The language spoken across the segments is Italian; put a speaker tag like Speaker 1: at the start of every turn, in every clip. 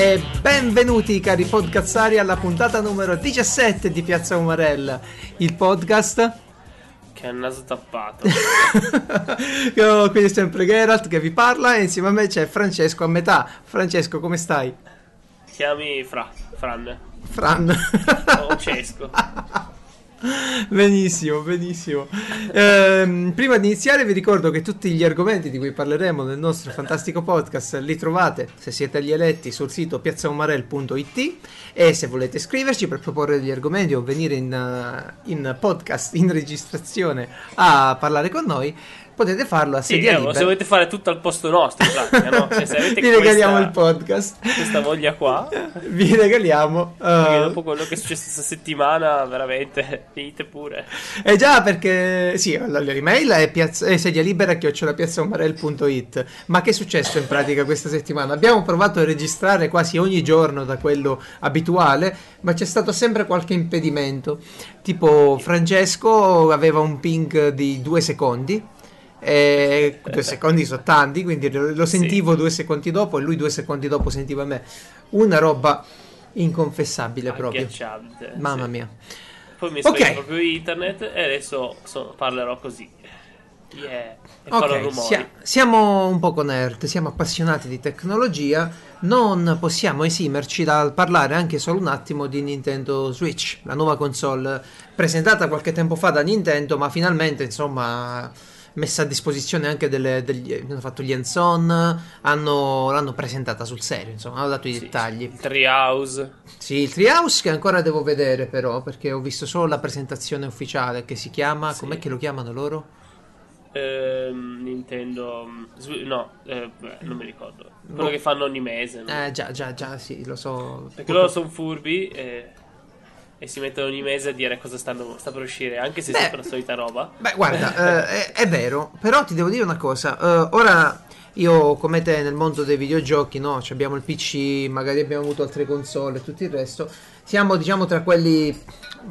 Speaker 1: E benvenuti cari podcazzari alla puntata numero 17 di Piazza Umarella, il podcast.
Speaker 2: Che ha il naso tappato.
Speaker 1: Io qui è sempre Geralt che vi parla e insieme a me c'è Francesco a metà. Francesco, come stai?
Speaker 2: Chiami Fra, Fran.
Speaker 1: Fran.
Speaker 2: O Cesco.
Speaker 1: benissimo, benissimo. Ehm, prima di iniziare vi ricordo che tutti gli argomenti di cui parleremo nel nostro fantastico podcast li trovate, se siete gli eletti, sul sito piazzaumarel.it e se volete scriverci per proporre degli argomenti o venire in, eh, in podcast, in registrazione a parlare con noi, potete farlo a
Speaker 2: Sì,
Speaker 1: sedia
Speaker 2: eh,
Speaker 1: libera.
Speaker 2: se volete fare tutto al posto nostro, pratica, no? Cioè, se avete
Speaker 1: vi regaliamo
Speaker 2: questa,
Speaker 1: il podcast.
Speaker 2: questa voglia qua,
Speaker 1: Vi regaliamo. eh,
Speaker 2: dopo quello che è successo questa settimana, veramente, venite pure.
Speaker 1: Eh già, perché sì, la- l'email è, piazza, è sedia libera chiocciolapiazzaumarel.it. Ma che è successo in pratica questa settimana? Abbiamo provato a registrare quasi ogni giorno da quello abituale, ma c'è stato sempre qualche impedimento. Tipo Francesco aveva un ping di due secondi. E due secondi sono tanti, quindi lo sentivo due secondi dopo e lui due secondi dopo sentiva me. Una roba inconfessabile proprio. Mamma
Speaker 2: sì.
Speaker 1: mia.
Speaker 2: Poi mi
Speaker 1: Ok.
Speaker 2: sveglio proprio internet e adesso so- parlerò così. Yeah. E
Speaker 1: Ok, sia- siamo un poco nerd, siamo appassionati di tecnologia, non possiamo esimerci dal parlare anche solo un attimo di Nintendo Switch, la nuova console presentata qualche tempo fa da Nintendo, ma finalmente insomma messa a disposizione anche delle, degli, hanno fatto gli hands-on, hanno, l'hanno presentata sul serio, insomma, hanno dato i
Speaker 2: Sì,
Speaker 1: dettagli.
Speaker 2: Il Treehouse.
Speaker 1: Sì, il Treehouse che ancora devo vedere però, perché ho visto solo la presentazione ufficiale che si chiama,
Speaker 2: Sì.
Speaker 1: com'è che lo chiamano loro?
Speaker 2: Ehm, Nintendo. mm, No, eh, beh, non mi ricordo. Quello che fanno ogni mese. no?
Speaker 1: Eh già, già, già, sì, lo so.
Speaker 2: Perché loro sono furbi e, e si mettono ogni mese a dire cosa stanno, sta per uscire, anche se è
Speaker 1: Beh.
Speaker 2: sempre la solita roba.
Speaker 1: Beh, guarda, eh, è, è vero, però ti devo dire una cosa. eh, ora io, come te, nel mondo dei videogiochi, no? Cioè, abbiamo il PC, magari abbiamo avuto altre console e tutto il resto. Siamo, diciamo, tra quelli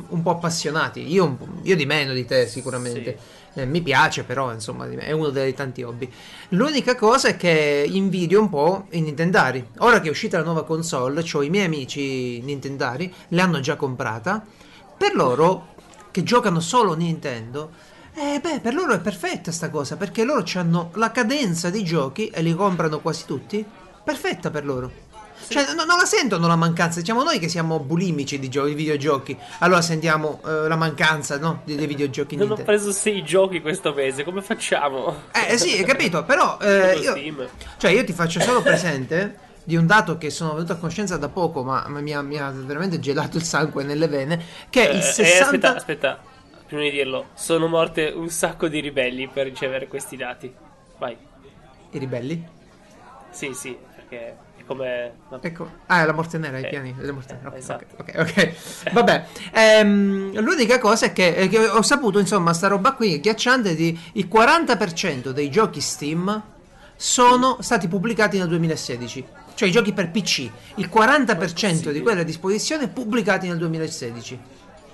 Speaker 1: un po' appassionati. Io, io di meno di te, sicuramente. Eh, mi piace, però, insomma, è uno dei tanti hobby. L'unica cosa è che invidio un po' i Nintendari. Ora che è uscita la nuova console, ho i miei amici Nintendari, l'hanno già comprata. Per loro, che giocano solo Nintendo, eh beh, per loro è perfetta sta cosa, perché loro hanno la cadenza di giochi e li comprano quasi tutti. Perfetta per loro. Cioè, no- non la sentono la mancanza. Diciamo noi che siamo bulimici di, gio- di videogiochi. Allora sentiamo eh, la mancanza, no? Di- dei videogiochi
Speaker 2: Non ho preso sei giochi questo mese, come facciamo?
Speaker 1: Eh sì, hai capito, però eh, io, cioè io ti faccio solo presente di un dato che sono venuto a conoscenza da poco, ma ma mi ha, mi ha veramente gelato il sangue nelle vene, che
Speaker 2: Eh,
Speaker 1: il
Speaker 2: eh,
Speaker 1: 60
Speaker 2: aspetta, aspetta, prima di dirlo, sono morte un sacco di ribelli per ricevere questi dati. Vai.
Speaker 1: i ribelli.
Speaker 2: Sì, sì, perché è come... vabbè.
Speaker 1: Ecco, ah, è la morte nera, i
Speaker 2: Eh,
Speaker 1: piani della morte nera.
Speaker 2: eh,
Speaker 1: Ok,
Speaker 2: esatto.
Speaker 1: ok, ok. Vabbè, ehm, l'unica cosa è che, è che ho saputo, insomma, sta roba qui ghiacciante di il 40% dei giochi Steam sono stati pubblicati nel 2016. Cioè i giochi per PC, il 40% di quelli a disposizione pubblicati nel 2016.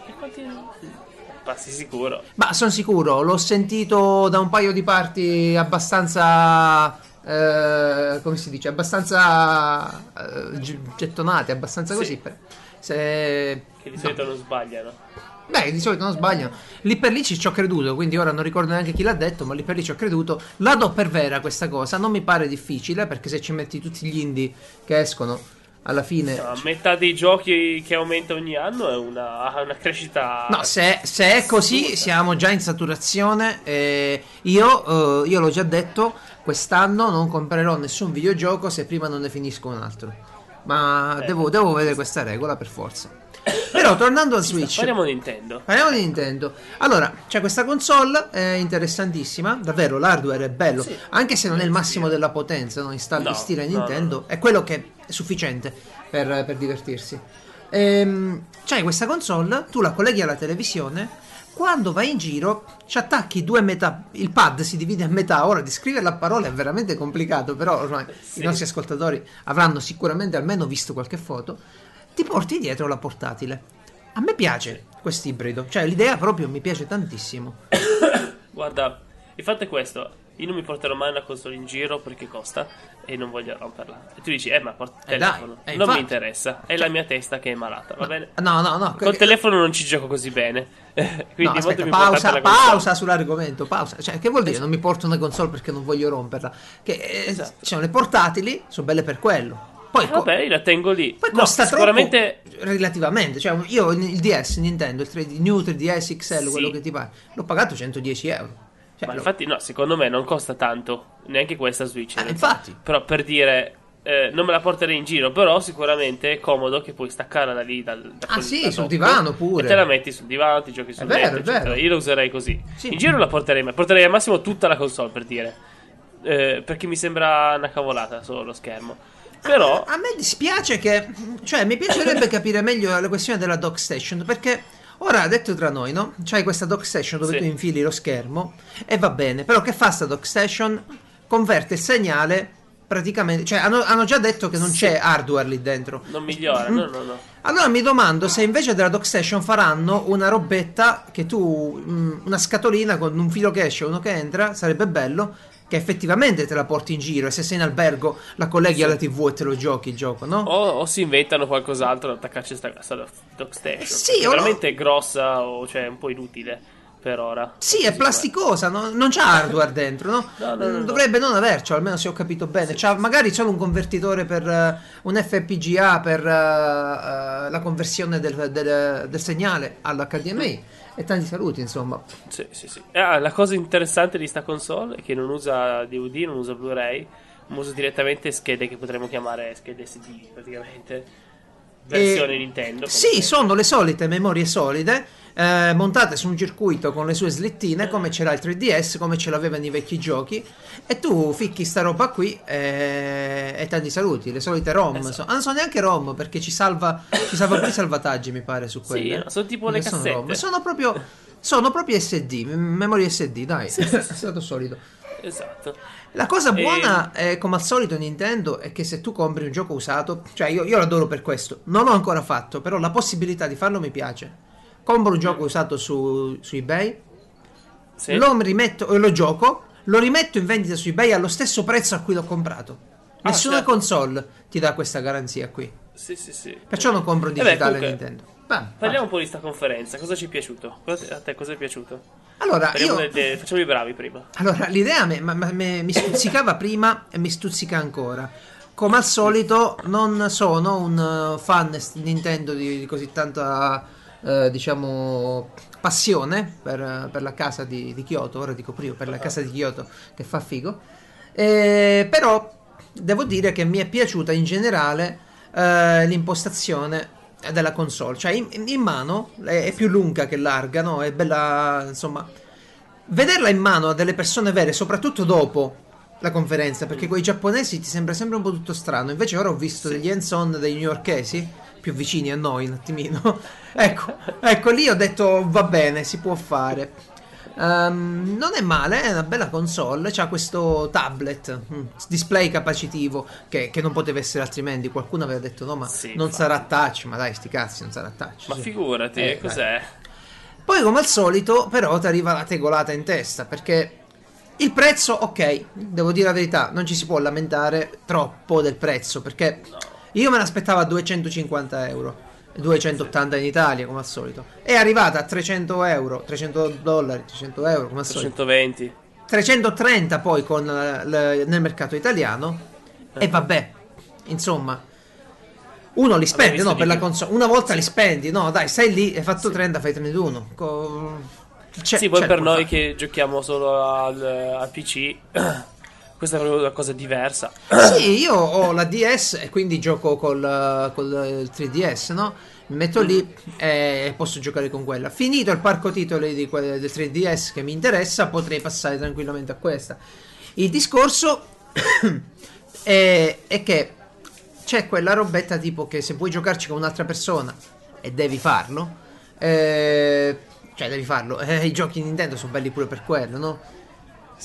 Speaker 2: E quanti... Passi sicuro.
Speaker 1: Ma sono sicuro, l'ho sentito da un paio di parti abbastanza. Eh, come si dice? Abbastanza eh, gettonate, abbastanza
Speaker 2: Sì.
Speaker 1: così. per- se-
Speaker 2: Che di solito non sbagliano.
Speaker 1: Beh, di solito non sbagliano. Lì per lì ci ci ho creduto, quindi ora non ricordo neanche chi l'ha detto, ma lì per lì ci ho creduto. La do per vera questa cosa, non mi pare difficile, perché se ci metti tutti gli indie che escono, alla fine...
Speaker 2: No, metà dei giochi che aumenta ogni anno è una, una crescita.
Speaker 1: No, se, se è così
Speaker 2: assurda.
Speaker 1: siamo già in saturazione. eh, io, eh, io l'ho già detto, quest'anno non comprerò nessun videogioco se prima non ne finisco un altro. Ma
Speaker 2: Eh.
Speaker 1: devo, devo vedere questa regola per forza. Però tornando
Speaker 2: sta,
Speaker 1: Switch.
Speaker 2: Parliamo di Nintendo.
Speaker 1: Parliamo di Nintendo. Allora, c'è questa console, è interessantissima, davvero l'hardware è bello,
Speaker 2: Sì.
Speaker 1: anche se non è il massimo della potenza, no? in, sta- in
Speaker 2: No,
Speaker 1: stile
Speaker 2: no,
Speaker 1: Nintendo,
Speaker 2: no.
Speaker 1: è quello che è sufficiente per, per divertirsi. Ehm, c'hai questa console, tu la colleghi alla televisione, quando vai in giro ci attacchi due metà, il pad si divide a metà, ora descrivere la parola è veramente complicato, però ormai
Speaker 2: Sì.
Speaker 1: i nostri ascoltatori avranno sicuramente almeno visto qualche foto, ti porti dietro la portatile. A me piace, quest'ibrido. Cioè, l'idea proprio mi piace tantissimo.
Speaker 2: Guarda, il fatto è questo. Io non mi porterò mai una console in giro perché costa e non voglio romperla. E tu dici, eh, ma porta
Speaker 1: Eh,
Speaker 2: il
Speaker 1: dai,
Speaker 2: telefono.
Speaker 1: eh,
Speaker 2: non
Speaker 1: infatti.
Speaker 2: mi interessa. È la mia testa che è malata, va bene?
Speaker 1: No, no, no.
Speaker 2: Col telefono non ci gioco così bene. Quindi
Speaker 1: No, aspetta, pausa, pausa sull'argomento, pausa. Cioè, che vuol dire? Non mi porto una console perché non voglio romperla. Che eh,
Speaker 2: Esatto.
Speaker 1: ci sono le portatili, sono belle per quello. Poi, co-
Speaker 2: Vabbè, io la tengo lì.
Speaker 1: poi
Speaker 2: No,
Speaker 1: costa
Speaker 2: sicuramente
Speaker 1: relativamente. Cioè, io il DS Nintendo, il 3D, New 3DS XL,
Speaker 2: Sì.
Speaker 1: quello che ti pare, l'ho pagato 110 euro. Cioè,
Speaker 2: Ma
Speaker 1: lo-
Speaker 2: infatti, no, secondo me non costa tanto, neanche questa Switch.
Speaker 1: Eh, infatti.
Speaker 2: Però per dire, eh, non me la porterei in giro, però sicuramente è comodo che puoi staccarla da lì. Dal, da
Speaker 1: Ah, sì, sul divano pure.
Speaker 2: E te la metti sul divano, ti giochi sul
Speaker 1: vero,
Speaker 2: letto,
Speaker 1: è
Speaker 2: eccetera.
Speaker 1: vero.
Speaker 2: Io la userei così.
Speaker 1: Sì.
Speaker 2: In giro la porterei mai, porterei al massimo tutta la console per dire. Eh, perché mi sembra una cavolata solo lo schermo. Però,
Speaker 1: A me dispiace che. Cioè, mi piacerebbe capire meglio la questione della dock station. Perché ora, detto tra noi, no? C'hai questa dock station dove
Speaker 2: Sì.
Speaker 1: tu infili lo schermo e va bene. Però, che fa sta dock station? Converte il segnale praticamente. Cioè, hanno, hanno già detto che non
Speaker 2: Sì.
Speaker 1: c'è hardware lì dentro.
Speaker 2: non migliora, no, no, no.
Speaker 1: Allora mi domando se invece della dock station faranno una robetta che tu. mm, una scatolina con un filo che esce e uno che entra. Sarebbe bello. Che effettivamente te la porti in giro e se sei in albergo la colleghi
Speaker 2: Sì.
Speaker 1: alla TV e te lo giochi il gioco, no?
Speaker 2: O, o si inventano qualcos'altro da attaccarci a sta, sta dock station.
Speaker 1: Eh sì,
Speaker 2: perché
Speaker 1: o no-
Speaker 2: veramente grossa o cioè un po' inutile per ora.
Speaker 1: Sì, è plasticosa, no? non c'ha hardware dentro, no?
Speaker 2: No, no, no.
Speaker 1: Dovrebbe non avercelo, almeno se ho capito bene. C'ha magari solo un convertitore per eh, un FPGA per eh, eh, la conversione del, del- del segnale all'HDMI. E tanti saluti, insomma.
Speaker 2: Sì, sì, sì. Ah, la cosa interessante di sta console è che non usa DVD, non usa Blu-ray, ma usa direttamente schede che potremmo chiamare schede SD praticamente. Versione
Speaker 1: E-
Speaker 2: Nintendo.
Speaker 1: Sì, sono le solite memorie solide, eh, montate su un circuito con le sue slittine, come c'era il 3DS, come ce l'aveva nei vecchi giochi. E tu ficchi sta roba qui e, e tanti saluti. Le solite ROM.
Speaker 2: Esatto.
Speaker 1: So- ah, non sono neanche ROM perché ci salva, ci salva pure i salvataggi, mi pare, su quelle.
Speaker 2: no, sono tipo
Speaker 1: Non
Speaker 2: le
Speaker 1: sono
Speaker 2: cassette.
Speaker 1: ROM, Sono proprio, sono proprio SD, m- memorie SD, dai. è stato solido.
Speaker 2: Esatto.
Speaker 1: La cosa
Speaker 2: E-
Speaker 1: buona, eh, come al solito Nintendo, è che se tu compri un gioco usato, cioè io, io l'adoro per questo, non l'ho ancora fatto, però la possibilità di farlo mi piace. Compro un gioco usato su, su eBay,
Speaker 2: Sì.
Speaker 1: lo rimetto, lo gioco, lo rimetto in vendita su eBay allo stesso prezzo a cui l'ho comprato.
Speaker 2: Ah,
Speaker 1: Nessuna
Speaker 2: certo.
Speaker 1: console ti dà questa garanzia qui.
Speaker 2: Sì, sì, sì.
Speaker 1: Perciò non compro in
Speaker 2: Eh beh,
Speaker 1: digitale
Speaker 2: comunque,
Speaker 1: Nintendo. Va,
Speaker 2: Parliamo
Speaker 1: va.
Speaker 2: un po' di sta conferenza. Cosa ci è piaciuto? Cosa a te cosa è piaciuto?
Speaker 1: Allora, io...
Speaker 2: del- del- facciamo i bravi prima.
Speaker 1: Allora, l'idea me- ma- me- mi stuzzicava prima e mi stuzzica ancora. Come al solito, non sono un eh, fan di Nintendo di, di così tanta, eh, diciamo, passione per, per la casa di, di Kyoto. Ora dico prima, per la casa di Kyoto che fa figo. Eh, però devo dire che mi è piaciuta in generale eh, l'impostazione della console. Cioè, in, in mano è, è più lunga che larga, no? È bella, insomma vederla in mano a delle persone vere, soprattutto dopo la conferenza, perché quei giapponesi ti sembra sempre un po' tutto strano. Invece ora ho visto degli hands-on dei newyorkesi più vicini a noi un attimino. ecco, ecco lì ho detto va bene, si può fare. Ehm, non è male, è una bella console. C'ha questo tablet, mm, display capacitivo che, che non poteva essere altrimenti. Qualcuno aveva detto no, ma
Speaker 2: Sì,
Speaker 1: non
Speaker 2: infatti.
Speaker 1: sarà touch. Ma dai, sti cazzi, non sarà touch.
Speaker 2: Ma
Speaker 1: sì.
Speaker 2: figurati,
Speaker 1: Eh,
Speaker 2: cos'è?
Speaker 1: Poi, come al solito, però, ti arriva la tegolata in testa perché il prezzo, ok, devo dire la verità, non ci si può lamentare troppo del prezzo perché io me l'aspettavo a 250 euro, 280 in Italia, come al solito. È arrivata a 300 euro, 300 dollari, 300 euro, come al solito.
Speaker 2: 320.
Speaker 1: 330 poi con eh, l- nel mercato italiano. E vabbè, insomma, uno li spendi,
Speaker 2: visto
Speaker 1: no? Per la console. Una volta li spendi, no? Dai, stai lì, hai fatto 30, fai 31. Co- c'è-
Speaker 2: sì, poi per noi
Speaker 1: fare.
Speaker 2: che giochiamo solo al, al PC, questa è proprio una cosa diversa.
Speaker 1: Sì, io ho la DS e quindi gioco col, col 3DS, no? Mi metto lì e posso giocare con quella. Finito il parco titoli di del 3DS che mi interessa, potrei passare tranquillamente a questa. Il discorso è, è che c'è quella robetta tipo che se vuoi giocarci con un'altra persona e devi farlo, eh, cioè devi farlo, eh, i giochi Nintendo sono belli pure per quello, no?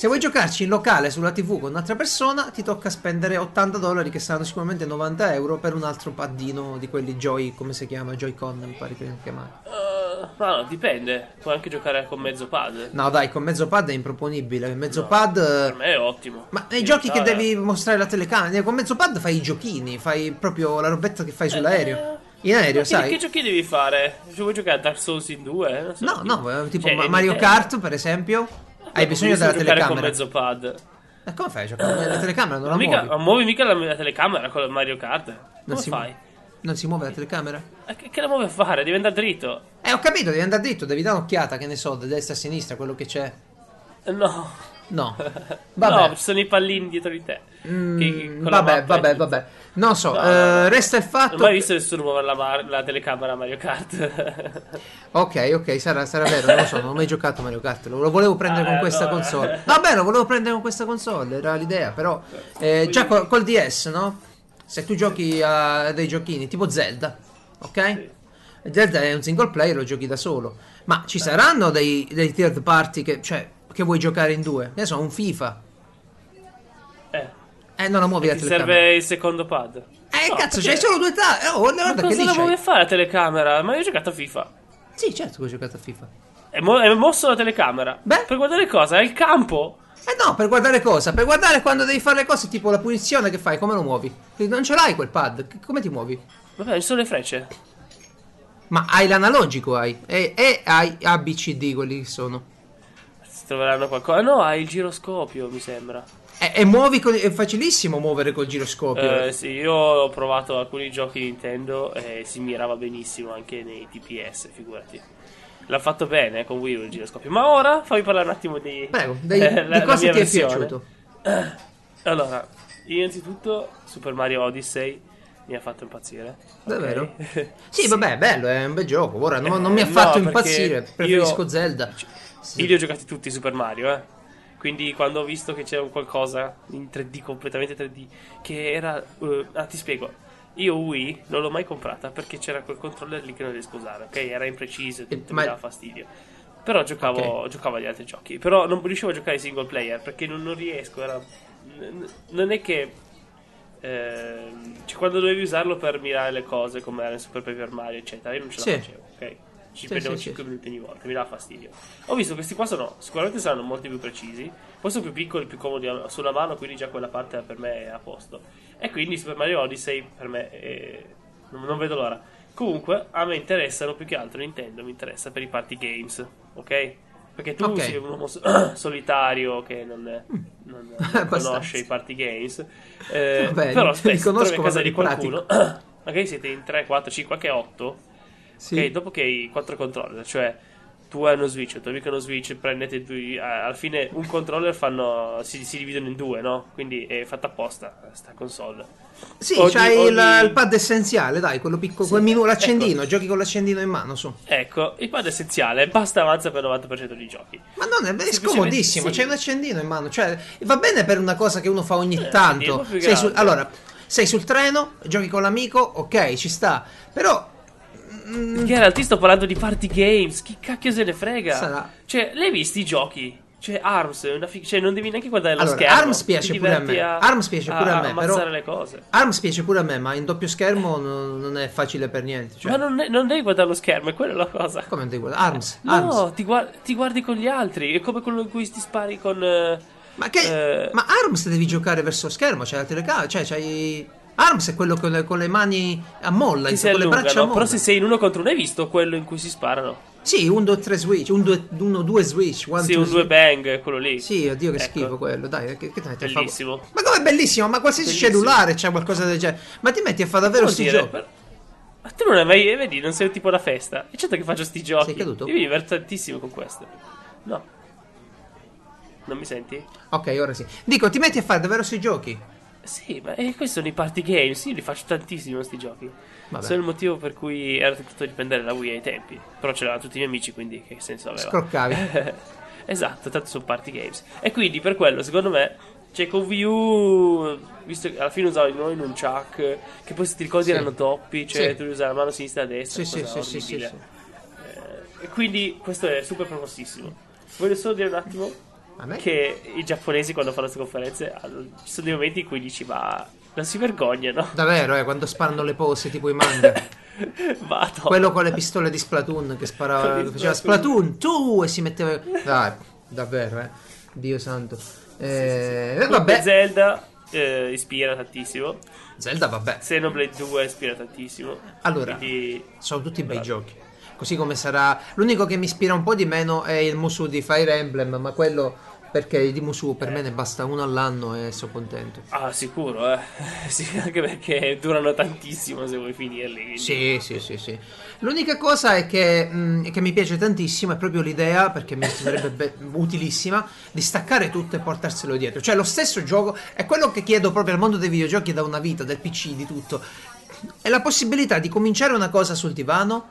Speaker 1: Se vuoi giocarci in locale sulla TV con un'altra persona, ti tocca spendere 80 dollari, che saranno sicuramente 90 euro, per un altro paddino di quelli Joy, come si chiama? Joy-Con, mi pare che si chiama.
Speaker 2: Uh, Ma no, dipende. Puoi anche giocare con mezzo pad.
Speaker 1: No, dai, con mezzo pad è improponibile. Mezzo
Speaker 2: No,
Speaker 1: pad.
Speaker 2: Per me è ottimo.
Speaker 1: Ma nei giochi che devi mostrare la telecamera, con mezzo pad fai i giochini, fai proprio la robetta che fai sull'aereo. In aereo,
Speaker 2: Eh, Ma che-
Speaker 1: sai?
Speaker 2: Che giochi devi fare? Se vuoi giocare a Dark Souls in 2? Non so.
Speaker 1: No, no, eh, tipo
Speaker 2: Cioè,
Speaker 1: Ma- Mario. Kart, per esempio. Hai bisogno della
Speaker 2: giocare con
Speaker 1: telecamera.
Speaker 2: mezzo pad.
Speaker 1: E come fai a giocare? La telecamera non la
Speaker 2: mica,
Speaker 1: muovi.
Speaker 2: ma muovi mica la, la telecamera con Mario Kart.
Speaker 1: Non
Speaker 2: Come
Speaker 1: si,
Speaker 2: fai?
Speaker 1: non si muove la telecamera?
Speaker 2: Eh, Che, che la muove a fare? Devi andare dritto.
Speaker 1: Eh, ho capito, devi andare dritto, devi dare un'occhiata, che ne so, da destra a sinistra, quello che c'è.
Speaker 2: Eh, No.
Speaker 1: No.
Speaker 2: No,
Speaker 1: Vabbè.
Speaker 2: ci sono i pallini dietro di te.
Speaker 1: Mm,
Speaker 2: Che- con
Speaker 1: vabbè, vabbè, vabbè. Non so,
Speaker 2: No,
Speaker 1: eh,
Speaker 2: no, no.
Speaker 1: resta il
Speaker 2: Non
Speaker 1: fatto.
Speaker 2: ho mai visto nessuno muovere la, mar- la telecamera a Mario Kart.
Speaker 1: Ok, ok, sarà, sarà vero, non lo so, non ho mai giocato a Mario Kart, lo volevo prendere
Speaker 2: Ah,
Speaker 1: con questa
Speaker 2: allora.
Speaker 1: console. Vabbè, lo volevo prendere con questa console, era l'idea, però eh, già col, col DS, no? Se tu giochi a dei giochini tipo Zelda, ok? Zelda è un single player, lo giochi da solo. Ma ci saranno dei, dei third party che, cioè, che vuoi giocare in due? Ne so, un FIFA.
Speaker 2: Eh,
Speaker 1: Eh, non la muovi la telecamera.
Speaker 2: serve il secondo pad.
Speaker 1: Eh,
Speaker 2: No,
Speaker 1: cazzo,
Speaker 2: perché-
Speaker 1: c'hai solo due tasti. Oh,
Speaker 2: Ma
Speaker 1: guarda che
Speaker 2: cosa la a fare la telecamera? Ma io ho giocato a FIFA.
Speaker 1: Sì, certo che ho giocato a FIFA.
Speaker 2: È, mo- è mosso la telecamera.
Speaker 1: Beh.
Speaker 2: Per guardare cosa? È il campo.
Speaker 1: Eh no, per guardare cosa? Per guardare quando devi fare le cose, tipo la punizione che fai, come lo muovi? Non ce l'hai quel pad, come ti muovi?
Speaker 2: Vabbè, ci sono le frecce.
Speaker 1: Ma hai l'analogico, hai. E, e hai ABCD quelli che sono.
Speaker 2: Si troveranno qualcosa. No, hai il giroscopio, mi sembra.
Speaker 1: E, e muovi con- è facilissimo muovere col giroscopio.
Speaker 2: Eh, sì, io ho provato alcuni giochi Nintendo e si mirava benissimo anche nei TPS, figurati. L'ha fatto bene eh, con Wii U il giroscopio. Ma ora fammi parlare un attimo di.
Speaker 1: Prego, dei-
Speaker 2: eh,
Speaker 1: di
Speaker 2: la- la
Speaker 1: cosa ti è
Speaker 2: versione.
Speaker 1: piaciuto?
Speaker 2: Allora, innanzitutto Super Mario Odyssey mi ha fatto impazzire.
Speaker 1: Davvero?
Speaker 2: Ok?
Speaker 1: Sì, vabbè, bello, è un bel gioco. Ora non, non mi ha
Speaker 2: Eh,
Speaker 1: fatto
Speaker 2: no,
Speaker 1: impazzire. Preferisco
Speaker 2: io-
Speaker 1: Zelda.
Speaker 2: Io li ho giocati tutti Super Mario, eh. Quindi quando ho visto che c'era un qualcosa in 3D, completamente 3D, che era... eh, ah, ti spiego. Io Wii non l'ho mai comprata perché c'era quel controller lì che non riesco a usare, ok? Era impreciso e tutto,
Speaker 1: ma-
Speaker 2: mi dava fastidio. Però giocavo,
Speaker 1: Ok.
Speaker 2: giocavo agli altri giochi. Però non riuscivo a giocare single player perché non, non riesco. Era... Non è che... ehm, cioè, quando dovevi usarlo per mirare le cose come era in Super Paper Mario, eccetera, io non ce la
Speaker 1: Sì.
Speaker 2: facevo, ok? Ci
Speaker 1: Sì,
Speaker 2: prendevo
Speaker 1: sì,
Speaker 2: 5
Speaker 1: sì.
Speaker 2: minuti ogni volta, mi dava fastidio. Ho visto questi qua sono sicuramente saranno molto più precisi, poi sono più piccoli, più comodi sulla mano, quindi già quella parte per me è a posto. E quindi Super Mario Odyssey per me è- non, non vedo l'ora. Comunque, a me interessano più che altro Nintendo, mi interessa per i party games, ok? Perché tu
Speaker 1: Ok.
Speaker 2: sei un uomo so- solitario che non, non- non
Speaker 1: Abbastanza.
Speaker 2: conosce i party games, eh,
Speaker 1: Vabbè,
Speaker 2: però spesso trovi a casa di qualcuno, magari siete in 3, 4, 5, anche 8,
Speaker 1: Sì.
Speaker 2: Ok, dopo che hai quattro controller, cioè tu hai uno switch, il tuo amico ha uno switch, prendete due, alla fine un controller fanno, si, si dividono in due, no? Quindi è fatta apposta sta console.
Speaker 1: Sì,
Speaker 2: ogni-
Speaker 1: c'hai il,
Speaker 2: ogni-
Speaker 1: il pad essenziale, dai, quello piccolo, quel minu- l'accendino, giochi con l'accendino in mano, su.
Speaker 2: Ecco, il pad essenziale, basta avanza per il 90% dei giochi.
Speaker 1: Ma non è, è scomodissimo,
Speaker 2: sì.
Speaker 1: c'è un accendino in mano, cioè va bene per una cosa che uno fa ogni
Speaker 2: Eh, sì,
Speaker 1: tanto.
Speaker 2: grande.
Speaker 1: allora, sei sul treno, giochi con l'amico, ok, ci sta. Però mm,
Speaker 2: Geralt, ti sto parlando di party games, chi cacchio se ne frega?
Speaker 1: Sarà.
Speaker 2: Cioè, l'hai visti i giochi? Cioè, Arms, è una fig- cioè non devi neanche guardare lo
Speaker 1: Allora,
Speaker 2: schermo.
Speaker 1: Arms piace pure a me. Arms piace pure a me, però-
Speaker 2: le cose.
Speaker 1: Arms piace pure a me, ma in doppio schermo non, non è facile per niente. Cioè,
Speaker 2: Ma non, è- non devi guardare lo schermo, è quella la cosa.
Speaker 1: come non devi guardare? Arms,
Speaker 2: No,
Speaker 1: Arms.
Speaker 2: ti, guar- ti guardi con gli altri. È come quello in cui ti spari con. eh,
Speaker 1: Ma che
Speaker 2: eh,
Speaker 1: Ma Arms devi giocare verso lo schermo, c'è la telecamera, cioè c'hai Arms è quello con le, con le mani a molla,
Speaker 2: si
Speaker 1: con le braccia a
Speaker 2: allungano.
Speaker 1: molla.
Speaker 2: Però se sei in uno contro uno, hai visto quello in cui si sparano?
Speaker 1: Sì, un 2 3 switch, un 2 1 2 switch, one,
Speaker 2: sì, un due
Speaker 1: switch.
Speaker 2: bang, quello lì.
Speaker 1: Sì, oddio che
Speaker 2: Ecco.
Speaker 1: schifo quello, dai, che, che?
Speaker 2: Bellissimo.
Speaker 1: Ma come bellissimo, ma qualsiasi
Speaker 2: Bellissimo.
Speaker 1: cellulare c'è qualcosa del genere. Ma ti metti a fare davvero sti giochi?
Speaker 2: per- Ma tu non hai mai. Vedi, non sei un tipo da festa. E certo che faccio sti giochi.
Speaker 1: Sei caduto?
Speaker 2: Io mi diverto tantissimo con questo. No. Non mi senti?
Speaker 1: Ok, ora sì. Dico, ti metti a fare davvero sti giochi?
Speaker 2: Sì, ma eh, questi sono i party games. Io li faccio tantissimo sti giochi.
Speaker 1: Vabbè.
Speaker 2: Sono il motivo per cui ero tentato di prendere la Wii ai tempi. Però ce l'avevano tutti i miei amici, quindi che senso aveva?
Speaker 1: Scroccavi.
Speaker 2: esatto, tanto sono party games. E quindi per quello, secondo me, cioè con Wii U, visto che alla fine usavo noi in un chuck, che poi se ti ricordi
Speaker 1: Sì.
Speaker 2: erano doppi, cioè
Speaker 1: Sì.
Speaker 2: tu usare la mano sinistra e destra.
Speaker 1: Sì, sì, sì, sì, sì, sì.
Speaker 2: Eh, e quindi questo è super promossissimo. Voglio solo dire un attimo? Che i giapponesi quando fanno queste conferenze ci sono dei momenti in cui dici ma non si vergognano.
Speaker 1: Davvero, eh, quando sparano le pose tipo i manga.
Speaker 2: Vado.
Speaker 1: Quello con le pistole di Splatoon che sparava, faceva
Speaker 2: Splatoon.
Speaker 1: Tu e si metteva... Dai, davvero, eh. Dio santo. Eh,
Speaker 2: Comunque
Speaker 1: vabbè,
Speaker 2: Zelda eh, ispira tantissimo.
Speaker 1: Zelda vabbè.
Speaker 2: Xenoblade 2 ispira tantissimo.
Speaker 1: Allora,
Speaker 2: Quindi,
Speaker 1: sono tutti bei giochi. Così come sarà... L'unico che mi ispira un po' di meno è il Musu di Fire Emblem, ma quello perché di Musu per me ne basta uno all'anno e sono contento.
Speaker 2: ah, sicuro, eh. Sì, anche perché durano tantissimo se vuoi finirli. quindi-
Speaker 1: Sì, sì, sì, sì. L'unica cosa è che, mh, che mi piace tantissimo è proprio l'idea, perché mi sarebbe be- utilissima, di staccare tutto e portarselo dietro. Cioè, lo stesso gioco è quello che chiedo proprio al mondo dei videogiochi da una vita, del PC, di tutto. È la possibilità di cominciare una cosa sul divano,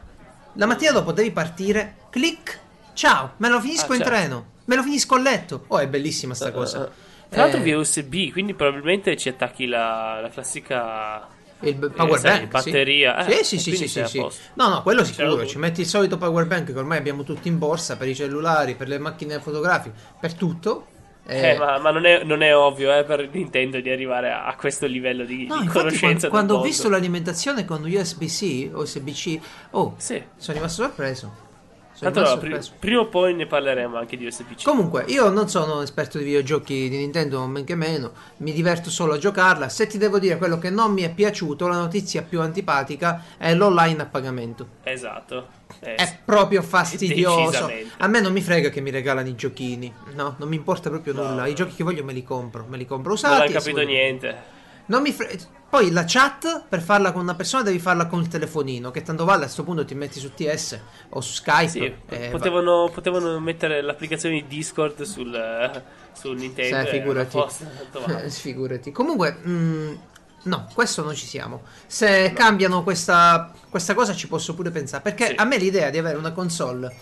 Speaker 1: la mattina dopo devi partire, clic, ciao, me lo finisco
Speaker 2: Ah,
Speaker 1: in
Speaker 2: certo.
Speaker 1: treno, me lo finisco a letto. Oh, è bellissima sta cosa.
Speaker 2: Tra l'altro
Speaker 1: Eh,
Speaker 2: via USB, quindi probabilmente ci attacchi la, la classica...
Speaker 1: Il power
Speaker 2: sai,
Speaker 1: bank,
Speaker 2: batteria,
Speaker 1: sì.
Speaker 2: eh,
Speaker 1: sì, sì, sì, sì, sì. No, no, quello sicuro. Ci metti il solito power bank che ormai abbiamo tutti in borsa per i cellulari, per le macchine fotografiche, per tutto.
Speaker 2: Eh,
Speaker 1: Eh,
Speaker 2: ma, ma non, è, non è ovvio eh, per Nintendo di arrivare a, a questo livello di,
Speaker 1: no,
Speaker 2: di conoscenza
Speaker 1: quando, quando ho visto l'alimentazione con USB-C USB-C, oh,
Speaker 2: Sì.
Speaker 1: sono rimasto sorpreso. Sono
Speaker 2: Tanto allora, prima o poi ne parleremo anche di USB-C.
Speaker 1: Comunque, io non sono un esperto di videogiochi di Nintendo, men che meno, mi diverto solo a giocarla. Se ti devo dire quello che non mi è piaciuto, la notizia più antipatica è l'online a pagamento.
Speaker 2: Esatto. Eh,
Speaker 1: È proprio fastidioso.
Speaker 2: Decisamente.
Speaker 1: A me non mi frega che mi regalano i giochini. No, non mi importa proprio
Speaker 2: No.
Speaker 1: nulla. I giochi che voglio me li compro. Me li compro usati.
Speaker 2: non hai capito niente.
Speaker 1: Non mi fre- Poi la chat per farla con una persona devi farla con il telefonino. Che tanto vale a sto punto ti metti su TS o su Skype.
Speaker 2: Sì,
Speaker 1: eh, va-
Speaker 2: potevano, potevano mettere l'applicazione di Discord sul, eh, sul Nintendo.
Speaker 1: Sì,
Speaker 2: e
Speaker 1: figurati.
Speaker 2: era a posto, tanto vale.
Speaker 1: Eh, figurati. Comunque, mm, no, questo non ci siamo. Se cambiano questa, questa cosa ci posso pure pensare. Perché
Speaker 2: Sì.
Speaker 1: a me l'idea di avere una console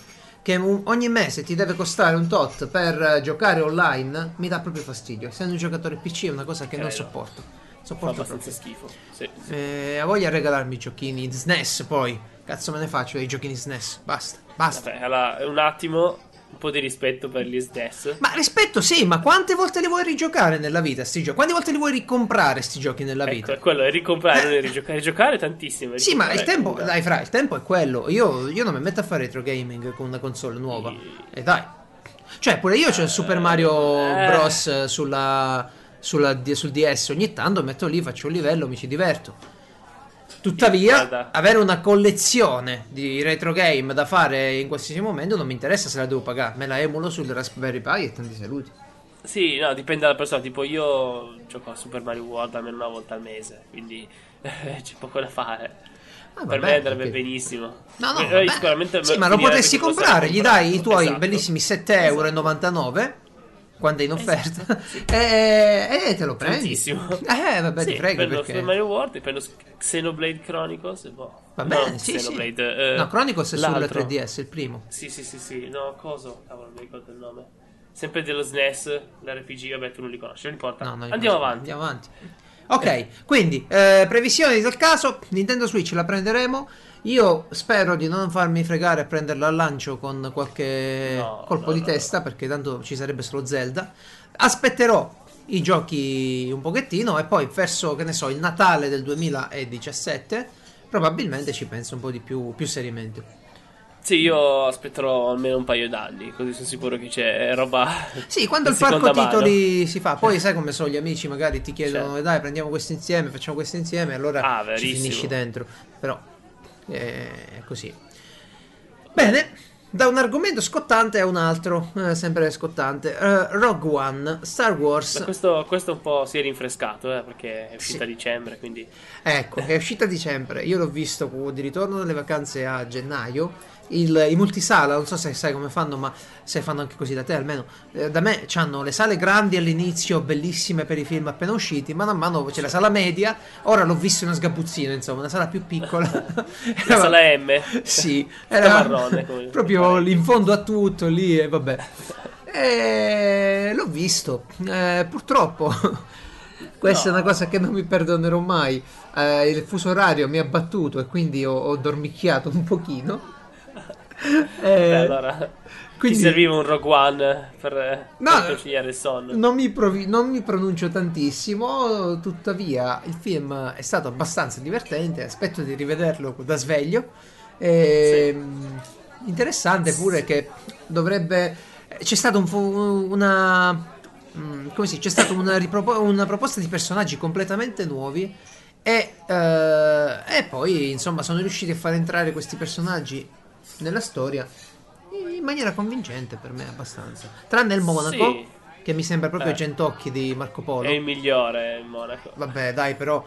Speaker 1: che ogni mese ti deve costare un tot per eh, giocare online mi dà proprio fastidio. Essendo un giocatore PC è una cosa che non
Speaker 2: Credo.
Speaker 1: sopporto. Sopporto
Speaker 2: abbastanza schifo. Sì.
Speaker 1: Eh, ha voglia di regalarmi i giochini SNES poi. Cazzo me ne faccio dei giochini SNES. Basta, basta.
Speaker 2: Vabbè, allora, un attimo, un po' di rispetto per gli SNES.
Speaker 1: Ma rispetto, sì, ma quante volte li vuoi rigiocare nella vita sti giochi? Quante volte li vuoi ricomprare sti giochi nella vita?
Speaker 2: Ecco, quello, è ricomprare, non è rigiocare. Rigiocare tantissimo.
Speaker 1: Sì, ma il tempo,
Speaker 2: una-
Speaker 1: dai, fra, il tempo è quello. Io, io non mi metto a fare retro gaming con una console nuova. E dai. Cioè, pure io c'ho il Super Mario
Speaker 2: eh.
Speaker 1: Bros. sulla, sulla sul DS. Ogni tanto metto lì, faccio un livello, mi ci diverto. Tuttavia, avere una collezione di retro game da fare in qualsiasi momento non mi interessa se la devo pagare. Me la emulo sul Raspberry Pi e tanti saluti.
Speaker 2: Sì, no, dipende dalla persona. Tipo, io gioco a Super Mario World almeno una volta al mese. Quindi c'è poco da fare.
Speaker 1: Ah,
Speaker 2: per me andrebbe
Speaker 1: ok.
Speaker 2: benissimo.
Speaker 1: No, no,
Speaker 2: Eh, sicuramente
Speaker 1: sì, ma lo
Speaker 2: costare
Speaker 1: comprare, gli dai i tuoi
Speaker 2: Esatto.
Speaker 1: bellissimi 7,99€ quando è in offerta e, e te lo prendi. Eh, vabbè,
Speaker 2: Sì,
Speaker 1: ti frega
Speaker 2: prendo
Speaker 1: perché...
Speaker 2: Mario World e prendo Xenoblade Chronicles boh.
Speaker 1: Va
Speaker 2: No,
Speaker 1: bene, sì, sì.
Speaker 2: Xenoblade, eh,
Speaker 1: no, Chronicles è sulla
Speaker 2: l'altro.
Speaker 1: 3DS, il primo.
Speaker 2: Sì, sì, sì, sì. No, coso? Cavolo, non mi ricordo il nome. Sempre dello SNES, l'RPG, vabbè, tu non li conosci, non importa.
Speaker 1: No, non
Speaker 2: Andiamo avanti.
Speaker 1: Andiamo avanti. Ok, quindi eh, previsioni del caso, Nintendo Switch la prenderemo. Io spero di non farmi fregare e prenderla al lancio con qualche
Speaker 2: No,
Speaker 1: colpo
Speaker 2: no,
Speaker 1: di
Speaker 2: no,
Speaker 1: testa, perché tanto ci sarebbe solo Zelda. Aspetterò i giochi un pochettino e poi verso, che ne so, il Natale del 2017 probabilmente ci penso un po' di più, più seriamente.
Speaker 2: Sì, io aspetterò almeno un paio d'anni, così sono sicuro che c'è roba.
Speaker 1: Sì, quando il parco
Speaker 2: mano.
Speaker 1: titoli si fa, poi sai come sono gli amici, magari ti chiedono,
Speaker 2: Certo.
Speaker 1: dai, prendiamo questo insieme, facciamo questo insieme, allora
Speaker 2: Ah,
Speaker 1: ci finisci dentro. Però è così. Bene, da un argomento scottante a un altro, eh, sempre scottante. Eh, Rogue One, Star Wars.
Speaker 2: Questo, questo un po' si è rinfrescato, eh, perché è uscita
Speaker 1: Sì.
Speaker 2: a dicembre, quindi.
Speaker 1: Ecco, è uscita a dicembre. Io l'ho visto di ritorno dalle vacanze a gennaio. Il, I multisala, non so se sai come fanno, ma se fanno anche così da te almeno. eh, da me hanno le sale grandi all'inizio, bellissime per i film appena usciti. Man mano c'è la sala media. Ora l'ho visto in una sgabuzzino, insomma, una sala più piccola.
Speaker 2: La sala M.
Speaker 1: Sì, era
Speaker 2: marrone, come-
Speaker 1: proprio lì in fondo a tutto lì e vabbè. E l'ho visto, Eh, purtroppo. Questa è una cosa che non mi perdonerò mai. Eh, il fuso orario mi ha battuto e quindi ho, ho dormicchiato un pochino. Eh,
Speaker 2: allora,
Speaker 1: quindi-
Speaker 2: ti serviva un Rogue One per,
Speaker 1: No,
Speaker 2: conciliare il sonno.
Speaker 1: Non mi, provi- non mi pronuncio tantissimo, tuttavia il film è stato abbastanza divertente, aspetto di rivederlo da sveglio. Ehm, Interessante pure che dovrebbe... C'è stata un fu- una... mm, Come si? C'è stata una, ripropo- una proposta di personaggi completamente nuovi e, eh, e poi insomma sono riusciti a far entrare questi personaggi nella storia in maniera convincente per me abbastanza. Tranne il Monaco,
Speaker 2: Sì.
Speaker 1: che mi sembra proprio
Speaker 2: Eh.
Speaker 1: Gentocchi di Marco Polo.
Speaker 2: È il migliore il Monaco.
Speaker 1: Vabbè, dai, però,